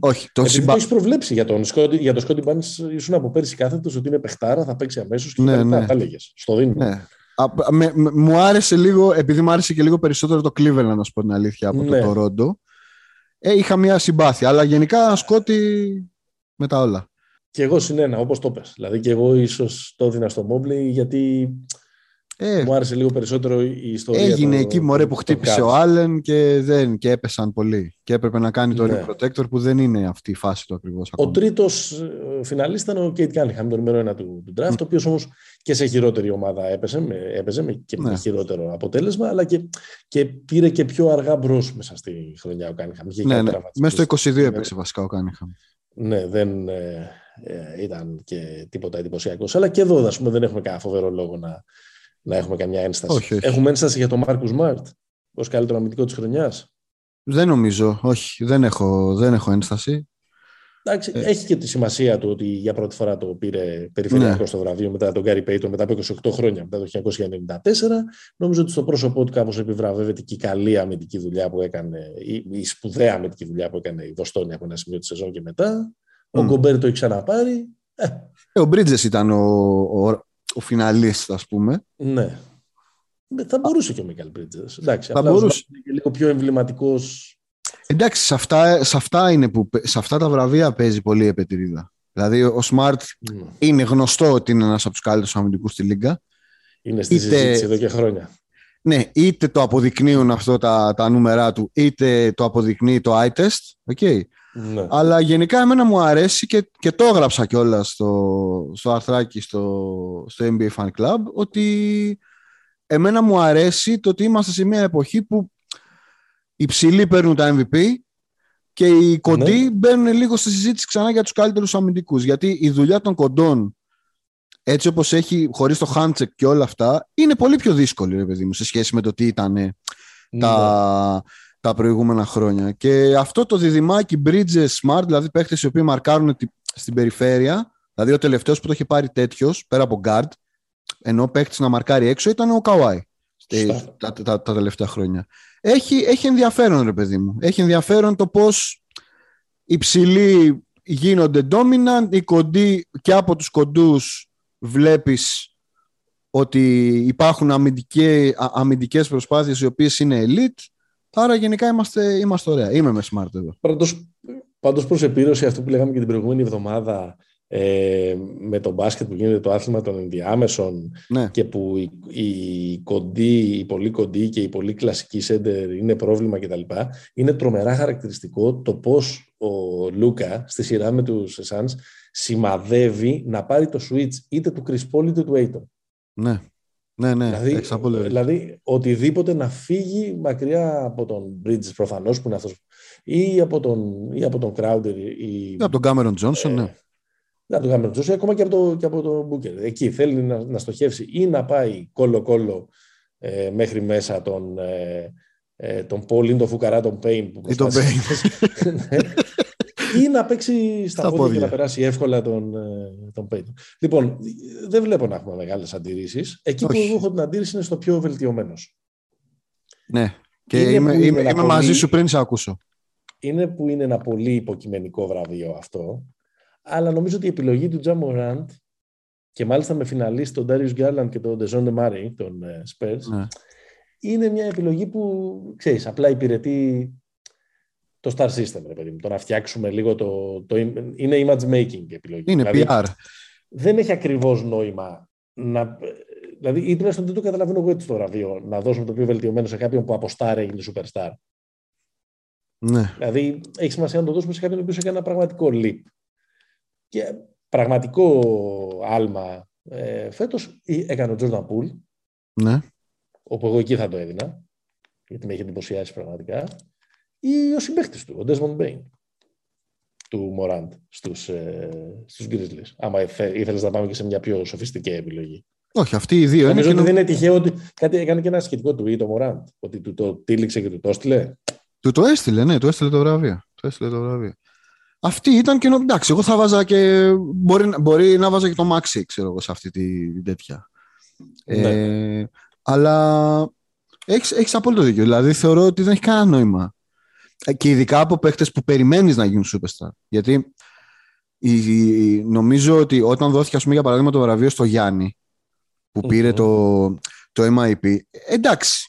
Όχι, το συμπα... έχεις προβλέψει για τον Σκότι, για τον Σκότι Barnes, ήσουν από πέρσι κάθετος ότι είναι παιχτάρα, θα παίξει αμέσως και ναι, ναι. τα έλεγες. Στο δίνω. Ναι. Α, με, με, μου άρεσε λίγο, επειδή μου άρεσε και λίγο περισσότερο το Cleveland, να σου πω την αλήθεια, από ναι. το Toronto. Ε, είχα μια συμπάθεια, αλλά γενικά Σκότι με τα όλα. Και εγώ συνένα, όπως το πες. Δηλαδή και εγώ ίσως το έδινα στο Μόμπλη γιατί ε, μου άρεσε λίγο περισσότερο η ιστορία. Έγινε το, εκεί μωρέ που χτύπησε ο Άλεν και, δεν, και έπεσαν πολύ. Και έπρεπε να κάνει το ναι. Protector που δεν είναι αυτή η φάση του ακριβώς. Ο τρίτος ε, φιναλίστας ήταν ο Κέιντ Κάνιγχαμ, το νούμερο ένα του, του draft, mm. ο οποίος όμως και σε χειρότερη ομάδα έπεσε, με, έπαιζε με, και ναι. με χειρότερο αποτέλεσμα, αλλά και, και πήρε και πιο αργά μπρος μέσα στη χρονιά ο Κάνιγχαμ. Ναι, ναι. Μέσα στο 22 έπαιξε βασικά ο Κάνιγχαμ. Ναι, δεν, ε, ε, ήταν και τίποτα εντυπωσιακός. Αλλά και εδώ πούμε, δεν έχουμε κανένα φοβερό λόγο να, να έχουμε καμιά ένσταση. Όχι, όχι. Έχουμε ένσταση για τον Μάρκους Σμαρτ ως καλύτερο αμυντικό της χρονιάς. Δεν νομίζω. Όχι, δεν έχω, δεν έχω ένσταση. Εντάξει, ε. Έχει και τη σημασία του ότι για πρώτη φορά το πήρε περιφερειακό ναι. στο βραβείο μετά τον Γκάρι Πέιτον μετά από 28 χρόνια, μετά το 1994. Νομίζω ότι στο πρόσωπό του κάπως επιβραβεύεται και η καλή αμυντική δουλειά που έκανε, η, η σπουδαία αμυντική δουλειά που έκανε η Βοστόνη από ένα σημείο τη σεζόν και μετά. Ο Γκομπέρ το έχει ξαναπάρει. Ε. ε. Ο Μπρίτζες ήταν ο, ο, ο φιναλίστ, ας πούμε. Ναι. Ε, θα μπορούσε και ο Μίκαλ Μπρίτζες. Εντάξει, θα μπορούσε. Είναι και λίγο πιο εμβληματικός. Εντάξει, σε αυτά, σε αυτά, είναι που, σε αυτά τα βραβεία παίζει πολύ η επετηρίδα. Δηλαδή, ο Smart Mm. είναι γνωστό ότι είναι ένας από τους καλύτερους αμυντικούς στη Λίγκα. Είναι στη Είτε- συζήτηση εδώ και χρόνια. Ναι, είτε το αποδεικνύουν αυτό τα, τα νούμερά του, είτε το αποδεικνύει το eye test. Okay. Ναι. Αλλά γενικά εμένα μου αρέσει και, και το έγραψα κιόλας στο, στο αρθράκι στο, στο NBA Fan Club ότι εμένα μου αρέσει το ότι είμαστε σε μια εποχή που οι ψηλοί παίρνουν τα MVP και οι κοντοί Ναι. μπαίνουν λίγο στη συζήτηση ξανά για τους καλύτερους αμυντικούς. Γιατί η δουλειά των κοντών έτσι όπως έχει χωρίς το handcheck και όλα αυτά είναι πολύ πιο δύσκολη ρε παιδί μου σε σχέση με το τι ήταν Ναι. τα, τα προηγούμενα χρόνια. Και αυτό το διδυμάκι Bridges Smart, δηλαδή παίχτες οι οποίοι μαρκάρουν τη- στην περιφέρεια, δηλαδή ο τελευταίος που το είχε πάρει τέτοιος πέρα από guard, ενώ παίχτης να μαρκάρει έξω ήταν ο Kawhi Σωστά. τα, τα, τα τελευταία χρόνια. Έχει, έχει ενδιαφέρον ρε παιδί μου. Έχει ενδιαφέρον το πώς οι ψηλοί γίνονται dominant, οι κοντοί και από τους κοντούς βλέπεις ότι υπάρχουν αμυντικές, α- αμυντικές προσπάθειες οι οποίες είναι elite. Άρα γενικά είμαστε, είμαστε ωραία. Είμαι με smart εδώ. Πάντως, πάντως προς επίρρωση αυτό που λέγαμε και την προηγούμενη εβδομάδα ε, με το μπάσκετ που γίνεται το άθλημα των ενδιάμεσων Ναι, και που οι, οι κοντοί, οι πολύ κοντοί και οι πολύ κλασικοί σέντερ είναι πρόβλημα κτλ. Είναι τρομερά χαρακτηριστικό το πώς ο Λούκα στη σειρά με τους Suns σημαδεύει να πάρει το switch είτε του Chris Paul είτε του Aiton. ναι. Ναι, ναι, δηλαδή, έχεις απόλυτο δίκιο. δηλαδή, οτιδήποτε να φύγει μακριά από τον Bridges προφανώς που είναι αυτός ή από τον, ή από τον Crowder ή, Από τον Cameron Johnson, ναι. να το κάνουμε Τζόσου, ακόμα και από το, και από το Booker. Εκεί θέλει να, να στοχεύσει ή να πάει κόλλο-κόλλο ε, μέχρι μέσα τον, ε, ε, τον Paul ή τον Φουκαρά, τον Payne. Που Ή τον προσπάθησε- Ναι. Ή να παίξει στα, Στα πόδια, και πόδια. να περάσει εύκολα τον, ε, τον Payne. Λοιπόν, δεν βλέπω να έχουμε μεγάλες αντιρρήσεις. Εκεί που Όχι. εγώ έχω την αντίρρηση είναι στο πιο βελτιωμένος. ναι. Και Είναι είμαι, που είναι είμαι, ένα είμαι πολύ- μαζί σου πριν σε ακούσω. είναι που είναι ένα πολύ υποκειμενικό βραβείο αυτό, αλλά νομίζω ότι η επιλογή του Τζα Morant και μάλιστα με φιναλίστ τον Darius Garland και τον Dejounte Murray, τον ε, Spurs, Ναι. είναι μια επιλογή που, ξέρεις, απλά υπηρετεί το star system, ρε παιδί μου. Το να φτιάξουμε λίγο το... το είναι image making επιλογή. Είναι δηλαδή, PR. δεν έχει ακριβώς νόημα να... Δηλαδή, ή τουλάχιστον δεν το καταλαβαίνω εγώ έτσι το βραβείο, να δώσουμε το πιο βελτιωμένο σε κάποιον που από star έγινε superstar. Ναι. Δηλαδή, έχει σημασία να το δώσουμε σε κάποιον ο οποίος έκανε ένα πραγματικό leap. Και πραγματικό άλμα ε, φέτος ή- έκανε ο Jordan Poole, ναι. όπου εγώ εκεί θα το έδινα, γιατί με έχει εντυπωσιάσει πραγματικά, ή ο συμπαίκτης του, ο Desmond Bain, του Morant στους, ε, στους Grizzlies. Άμα ήθελε ήθελες να πάμε και σε μια πιο σοφιστική επιλογή. Όχι, αυτοί οι δύο είναι. Νομίζω και ότι νο- δεν είναι τυχαίο ότι κάτι έκανε και ένα σχετικό tweet ο Morant, ότι του το τύλιξε και του το έστειλε. Του το έστειλε, ναι, του έστειλε το βραβείο. Το έστειλε το βραβείο. Αυτή ήταν και. νο- Εντάξει, εγώ θα βάζα και. Μπορεί, να- μπορεί να βάζα και το Maxi, ξέρω εγώ, σε αυτή τη, την τέτοια. Ναι. Ε, αλλά έχεις, έχεις απόλυτο δίκιο. Δηλαδή θεωρώ ότι δεν έχει κανένα νόημα. Ε, Και ειδικά από παίχτες που περιμένεις να γίνουν superstar. Γιατί η- νομίζω ότι όταν δόθηκε, ας πούμε, για παράδειγμα, το βραβείο στο Γιάννη, που πήρε Μμμ. το, το MIP, εντάξει,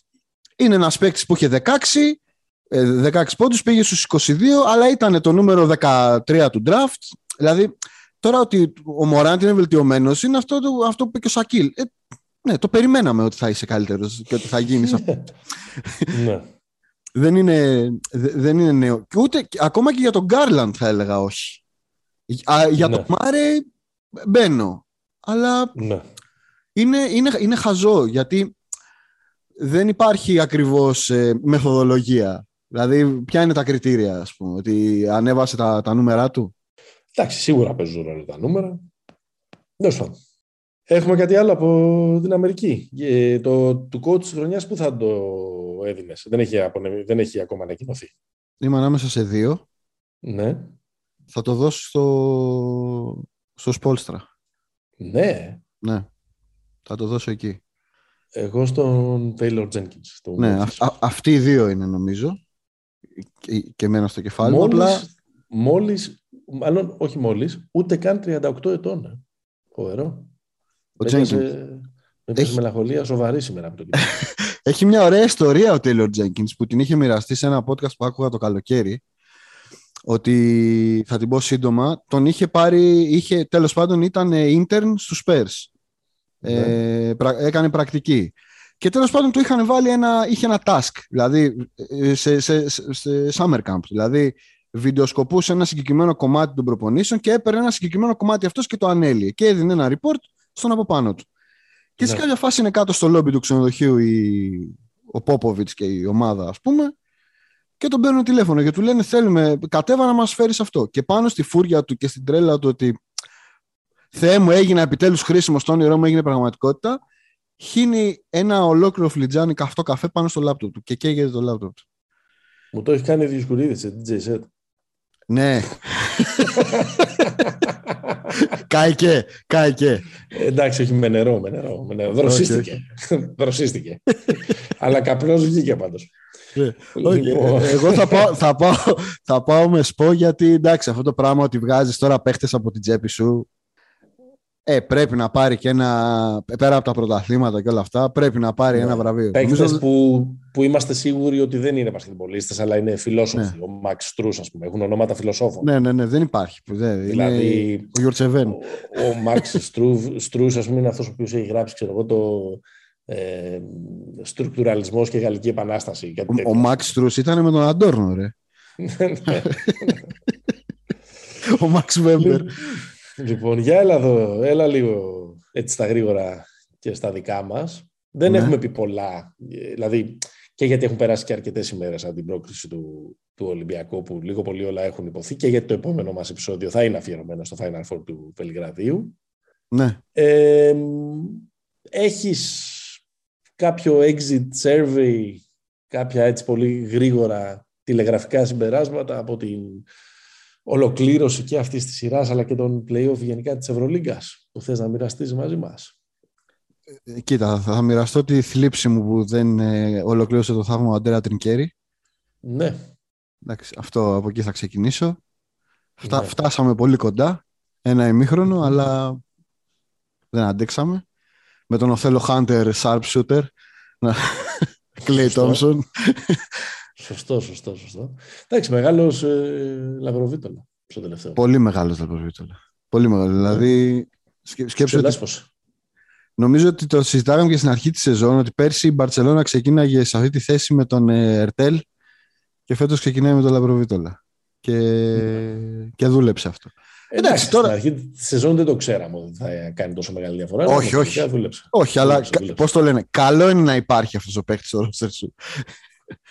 είναι ένας παίκτης που είχε 16, ε, 16 πόντους, πήγε στους 22, αλλά ήταν το νούμερο 13 του draft. Δηλαδή, τώρα ότι ο Μωράντ είναι βελτιωμένος, είναι αυτό, το, αυτό που είπε και ο Σακίλ. Ε, ναι, το περιμέναμε ότι θα είσαι καλύτερος και ότι θα γίνεις αυτό. ναι. Δεν, είναι, δε- δεν είναι νέο. Και ούτε, και- ακόμα και για τον Γκάρλαντ θα έλεγα όχι. Α, για Ναι. τον Μάρε μπαίνω. Αλλά ναι. είναι, είναι, είναι χαζό γιατί δεν υπάρχει ακριβώς ε, μεθοδολογία. Δηλαδή, ποια είναι τα κριτήρια, ας πούμε, ότι ανέβασε τα, τα νούμερά του; Εντάξει, σίγουρα παίζουν ρόλο τα νούμερα. Τέλος πάντων. Έχουμε κάτι άλλο από την Αμερική. Ε, το, του coach της χρονιάς που θα το έδινες; Δεν έχει, απονεμ- δεν έχει ακόμα ανακοινωθεί. Είμαι ανάμεσα σε δύο. Ναι. Θα το δώσω στο, στο Σπόλστρα. Ναι. Ναι, θα το δώσω εκεί. Εγώ στον Taylor Jenkins. Το Ναι, Memphis. α- α- αυτοί οι δύο είναι νομίζω. Και, και εμένα στο κεφάλι μου. μόλις, Απλά μόλις, μάλλον όχι μόλις, ούτε καν 38 ετών. ε. Φοβερό. Ο Έπιασε- Jenkins. Έχει Έχει- μελαγχολία σοβαρή σήμερα από το κύπελο. Έχει μια ωραία ιστορία ο Taylor Jenkins που την είχε μοιραστεί σε ένα podcast που άκουγα το καλοκαίρι. Ότι θα την πω σύντομα. Τον είχε πάρει, είχε, τέλος πάντων ήταν ε, intern στους Spurs. Ε, πρα- έκανε πρακτική. Και τέλος πάντων του είχαν βάλει ένα, είχε ένα task, δηλαδή ε, σε, σε, σε, σε summer camp. Δηλαδή βιντεοσκοπούσε ένα συγκεκριμένο κομμάτι των προπονήσεων και έπαιρνε ένα συγκεκριμένο κομμάτι αυτός και το ανέλυε και έδινε ένα report στον από πάνω του. Και σε Ναι. κάποια φάση είναι κάτω στο λόμπι του ξενοδοχείου η, ο Πόποβιτς και η ομάδα ας πούμε και τον παίρνουν τηλέφωνο και του λένε θέλουμε κατέβα να μας φέρεις αυτό και πάνω στη φούρια του και στην τρέλα του ότι Θεέ μου έγινα επιτέλους χρήσιμο στο όνειρό μου έγινε πραγματικότητα χύνει ένα ολόκληρο φλιτζάνι καυτό καφέ πάνω στο λάπτοπ του και καίγεται το λάπτοπ του. Μου το έχει κάνει ο Διοσκουρίδης σε DJ set. Ναι, κάηκε, κάηκε. Ε, εντάξει, όχι με νερό, με νερό. Με νερό. Δροσίστηκε. Δροσίστηκε. Αλλά καπνός βγήκε πάντως. Ναι. Όχι, Λοιπόν, ε, εγώ θα πάω, θα, πάω, θα πάω με σπο γιατί εντάξει αυτό το πράγμα ότι βγάζεις τώρα παίχτες από την τσέπη σου ε, πρέπει να πάρει και ένα πέρα από τα πρωταθλήματα και όλα αυτά πρέπει να πάρει Ναι. ένα βραβείο. Παίκτες Νομίζω- που, που είμαστε σίγουροι ότι δεν είναι μπασκετμπολίστες, αλλά είναι φιλόσοφοι. Ναι. Ο Μαξ Τρούς, ας πούμε. Έχουν ονόματα φιλοσόφων. Ναι, ναι, ναι, δεν υπάρχει. που Δεν, Δηλαδή, είναι ο Γιουρτσεβέν. ο, ο Μαξ Στρούς, ας πούμε, είναι αυτός ο οποίος έχει γράψει, ξέρω εγώ, το ε, στρουκτουραλισμός και γαλλική επανάσταση. Κάτι Ο, τέτοιο. ο Μαξ Τρούς ήταν με τον Αντόρνο, ρε. Ναι. ο Μαξ Βέμπερ. Λοιπόν, για έλα εδώ, έλα λίγο έτσι στα γρήγορα και στα δικά μας. Δεν Ναι. έχουμε πει πολλά, ε, δηλαδή και γιατί έχουν περάσει και αρκετές ημέρες από την πρόκριση του, του Ολυμπιακού που λίγο πολύ όλα έχουν υποθεί και γιατί το επόμενο μας επεισόδιο θα είναι αφιερωμένο στο Final Four του Βελιγραδίου. ναι. Ε, έχεις κάποιο exit survey, κάποια έτσι πολύ γρήγορα τηλεγραφικά συμπεράσματα από την ολοκλήρωση και αυτής της σειράς αλλά και των play-off γενικά της Ευρωλίγκας που θες να μοιραστείς μαζί μας. Ε, Κοίτα, θα, θα μοιραστώ τη θλίψη μου που δεν ε, ολοκλήρωσε το θαύμα ο Αντέρα Τρινκέρι. Ναι, Εντάξει, αυτό από εκεί θα ξεκινήσω. Φτα- Ναι. Φτάσαμε πολύ κοντά, ένα ημίχρονο, αλλά δεν αντέξαμε. Με τον Οθέλο Χάντερ sharpshooter, Κλέι Σωστό. Τόμσον. Σωστό, σωστό, σωστό. Εντάξει, μεγάλος ε, Λαβροβίτολα στο τελευταίο. Πολύ μεγάλος Λαπροβίτολα. Πολύ μεγάλος. Δηλαδή, σκε- σκέψου Σε ότι λάσπωσε. νομίζω ότι το συζητάγαμε και στην αρχή της σεζόν ότι πέρσι η Μπαρσελόνα ξεκίναγε σε αυτή τη θέση με τον ε, Ερτέλ και φέτος ξεκινάει με τον Λαπροβίτολα. Και, και δούλεψε αυτό. Εντάξει, Εντάξει, τώρα- στην αρχή της σεζόν δεν το ξέραμε ότι θα κάνει τόσο μεγάλη διαφορά. αλλά Όχι, τελικά όχι. Δούλεψε. Όχι, αλλά Δούλεψε, δούλεψε. πώς το λένε, καλό είναι να υπάρχει αυτός ο παίκτης στο ρόστερ σου.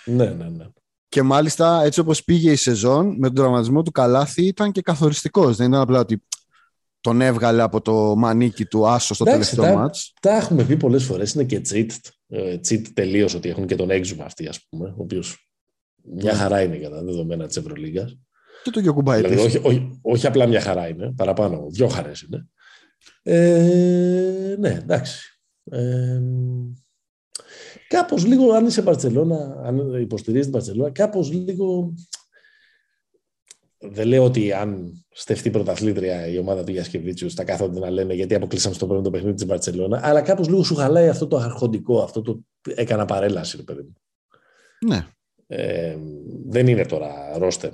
Ναι, ναι, ναι. Και μάλιστα έτσι όπως πήγε η σεζόν με τον τραυματισμό του Καλάθι ήταν και καθοριστικός. Δεν ήταν απλά ότι τον έβγαλε από το μανίκι του άσο στο Εντάξει, τελευταίο τα- μάτς. Τα έχουμε πει πολλές φορές, είναι και cheat. Ε, cheat τελείως ότι έχουν και τον έξουμ αυτοί, ας πούμε, ο οποίος μια Ναι. χαρά είναι για τα δεδομένα της Ευρωλίγκας. Και το Γιωκουμπάιτης. Δηλαδή, όχι, όχι, όχι απλά μια χαρά είναι, παραπάνω, δυο χαρές είναι. Ε, ναι, εντάξει. Ε, κάπως λίγο, αν είσαι Μπαρτσελώνα, αν υποστηρίζεις την Μπαρτσελώνα, κάπως λίγο... Δεν λέω ότι αν στεφτεί πρωταθλήτρια η ομάδα του Γιασκεβίτσιους θα κάθονται να λένε γιατί αποκλείσαμε στο πρώτο παιχνίδι της Μπαρτσελώνα, αλλά κάπως λίγο σου χαλάει αυτό το αρχοντικό, αυτό το έκανα παρέλαση, ρε παιδί μου. Ναι. Ε, δεν είναι τώρα ρόστερ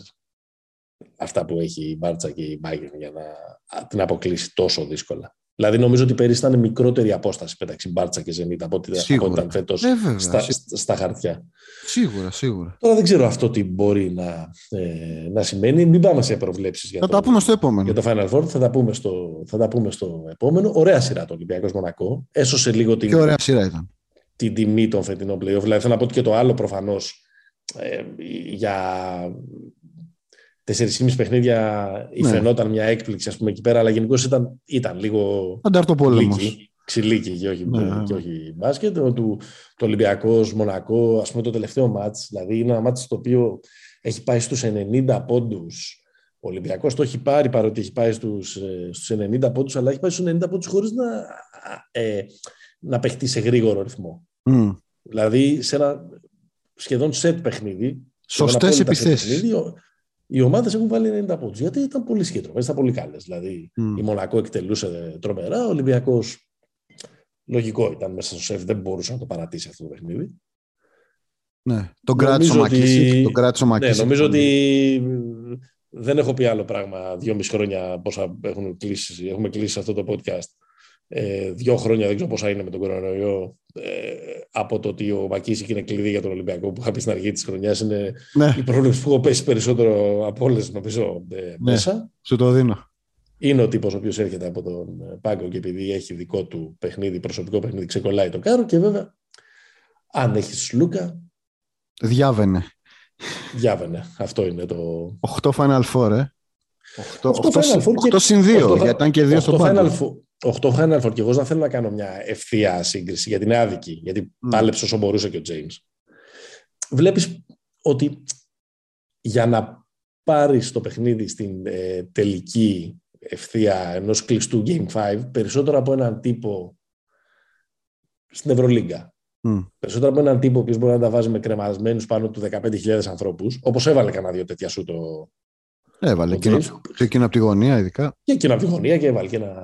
αυτά που έχει η Μπάρτσα και η Bayern για να την αποκλείσει τόσο δύσκολα. Δηλαδή νομίζω ότι πέρυσι ήταν μικρότερη η απόσταση μεταξύ Μπάρτσα και Ζενίτα από ό,τι από ό,τι Σίγουρα. ήταν φέτος Ε, βέβαια, στα, σί- στα χαρτιά. Σίγουρα, σίγουρα. Τώρα δεν ξέρω αυτό τι μπορεί να, ε, να σημαίνει. Μην πάμε σε προβλέψεις για Θα το, τα πούμε στο επόμενο. για το Final Four. Θα τα, πούμε στο, θα τα πούμε στο επόμενο. Ωραία σειρά το Ολυμπιακός Μονακό. Έσωσε λίγο την, Πιο ωραία σειρά ήταν. την τιμή των φετινών playoff. Δηλαδή θέλω να πω ότι και το άλλο προφανώς ε, για 4,5 παιχνίδια Ναι. φαινόταν μια έκπληξη ας πούμε εκεί πέρα, αλλά γενικώς ήταν, ήταν λίγο Ανταρτοπόλεμος. λύκη, ξυλίκη και όχι, Ναι. και όχι μπάσκετ. Ο, του, το Ολυμπιακός, Μονακό, ας πούμε το τελευταίο μάτς, δηλαδή είναι ένα μάτς το οποίο έχει πάει στους 90 πόντους. Ο Ολυμπιακός το έχει πάρει παρότι έχει πάει στους, ε, στους 90 πόντους, αλλά έχει πάει στους 90 πόντους χωρίς να, ε, να παιχτεί σε γρήγορο ρυθμό. Μμ. Δηλαδή σε ένα σχεδόν σετ παιχνίδι. Σωστές σχεδόν απόλυτα set επιθέσεις. παιχνίδι, ο- οι ομάδες έχουν βάλει 90 πόντους. Γιατί ήταν πολύ συγκεντρωμένε, ήταν πολύ καλές. Δηλαδή Μμ. η Μονακό εκτελούσε τρομερά, ο Ολυμπιακός Λογικό ήταν μέσα στο σεφ, δεν μπορούσε να το παρατήσει αυτό το παιχνίδι. Ναι, τον κράτησε ο Μακίσικ. Τον κράτησε ο Ναι, νομίζω ότι δεν έχω πει άλλο πράγμα δυόμιση χρόνια πόσα έχουν κλείσει, έχουμε κλείσει αυτό το podcast. Ε, δύο χρόνια, δεν ξέρω πόσα είναι με τον κορονοϊό, ε, από το ότι ο Μακίσικ είναι κλειδί για τον Ολυμπιακό που είχα πει στην αρχή της χρονιάς. Είναι ναι. η πρόβλεψη που έχω πέσει περισσότερο από όλες, νομίζω, ε, ναι, μέσα. Σου το δίνω. Είναι ο τύπος ο οποίος έρχεται από τον ε, πάγκο και επειδή έχει δικό του παιχνίδι, προσωπικό παιχνίδι, ξεκολλάει το κάρο και βέβαια αν έχεις Λούκα. Διάβαινε. Διάβαινε. Αυτό είναι το. 8 Final Four, ε. 8, 8, 8, 8 συν 2, γιατί ήταν και 2 στο πάγκο. 8 Final Four και εγώ δεν θέλω να κάνω μια ευθεία σύγκριση γιατί είναι άδικη, γιατί mm. πάλεψε όσο μπορούσε και ο James. Βλέπεις ότι για να πάρεις το παιχνίδι στην ε, τελική ευθεία ενός κλειστού Game 5 περισσότερο από έναν τύπο στην Ευρωλίγκα. Mm. Περισσότερο από έναν τύπο που μπορεί να τα βάζει με κρεμασμένους πάνω του 15.000 ανθρώπους, όπως έβαλε κανένα δύο τέτοια σου το, Έβαλε και, και εκείνο από τη γωνία, ειδικά. Και εκείνο από τη γωνία και έβαλε και ένα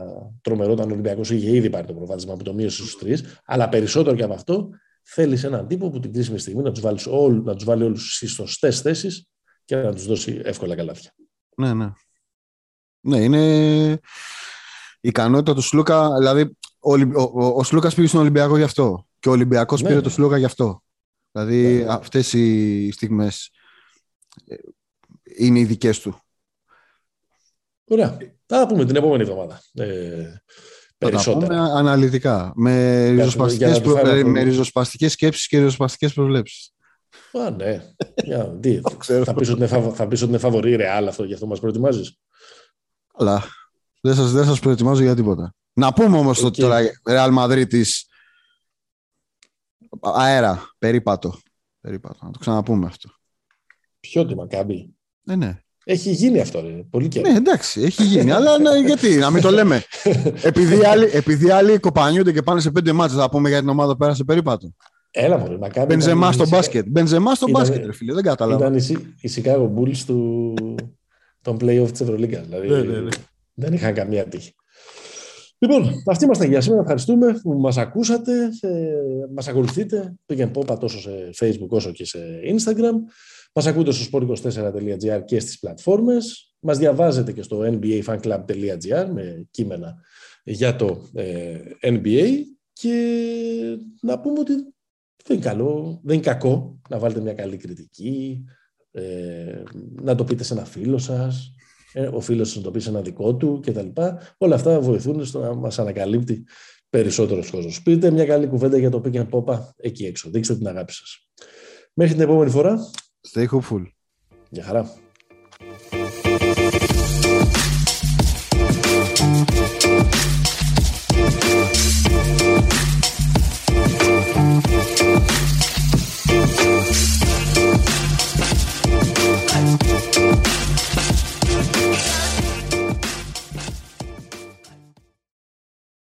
τρομερό. Όταν ο Ολυμπιακός είχε ήδη πάρει το προβάδισμα που το μείωσε στους τρεις. Αλλά περισσότερο και από αυτό, θέλεις έναν τύπο που την κρίσιμη στιγμή να τους βάλεις όλου, να τους βάλει όλους στις σωστές θέσεις και να τους δώσει εύκολα καλάθια. Ναι, ναι. Ναι, είναι η ικανότητα του Σλούκα. Δηλαδή, ο, ο, ο, ο Σλούκας πήγε στον Ολυμπιακό γι' αυτό. Και ο Ολυμπιακός ναι. πήρε ναι. τον Σλούκα γι' αυτό. Δηλαδή, ναι, ναι. αυτές οι στιγμές ε, είναι οι δικές του. Ωραία. Θα πούμε την επόμενη εβδομάδα. Ε, περισσότερα. Θα πούμε αναλυτικά. Με ριζοσπαστικές, προ... με ριζοσπαστικές σκέψεις και ριζοσπαστικές προβλέψεις. Α, ναι. Για, τι, θα, πεις ότι είναι, θα πεις ότι είναι φαβορή ρεάλ αυτό, γι' αυτό μας προετοιμάζεις; Αλλά δεν σας, δεν σας προετοιμάζω για τίποτα. Να πούμε όμως okay. ότι τώρα Ρεάλ Μαδρίτης αέρα, περίπατο. περίπατο. Να το ξαναπούμε αυτό. Ποιο τι Μακάμπι. Ναι, ναι. Έχει γίνει αυτό, ρε. πολύ καιρό. Ναι, εντάξει, έχει γίνει. αλλά ναι, γιατί, να μην το λέμε. επειδή, άλλοι, επειδή άλλοι κοπανιούνται και πάνε σε πέντε μάτσε, θα πούμε για την ομάδα που πέρασε περίπατο. Έλα μου, να κάνει. Μπενζεμά στο μπάσκετ. Μπενζεμά στο μπάσκετ, ρε φίλε, δεν κατάλαβα. Ήταν η, η Chicago Bulls του, των playoff της Ευρωλίγκας. Δηλαδή, ναι, ναι, ναι. δεν είχαν καμία τύχη. Λοιπόν, αυτοί ήμασταν για σήμερα. Ευχαριστούμε που μας ακούσατε, ε, μας ακολουθείτε, πήγαινε πόπα τόσο σε Facebook όσο και σε Instagram. Μας ακούτε στο sport24.gr και στις πλατφόρμες. Μας διαβάζετε και στο nbafanclub.gr με κείμενα για το ε, NBA και να πούμε ότι δεν είναι, καλό, δεν είναι κακό να βάλετε μια καλή κριτική, ε, να το πείτε σε ένα φίλο σας, ε, ο φίλος σας να το πει σε ένα δικό του κτλ. Όλα αυτά βοηθούν στο να μας ανακαλύπτει περισσότερος κόσμος. Πείτε μια καλή κουβέντα για το pick and pop εκεί έξω. Δείξτε την αγάπη σας. Μέχρι την επόμενη φορά. Stay hopeful. Yeah.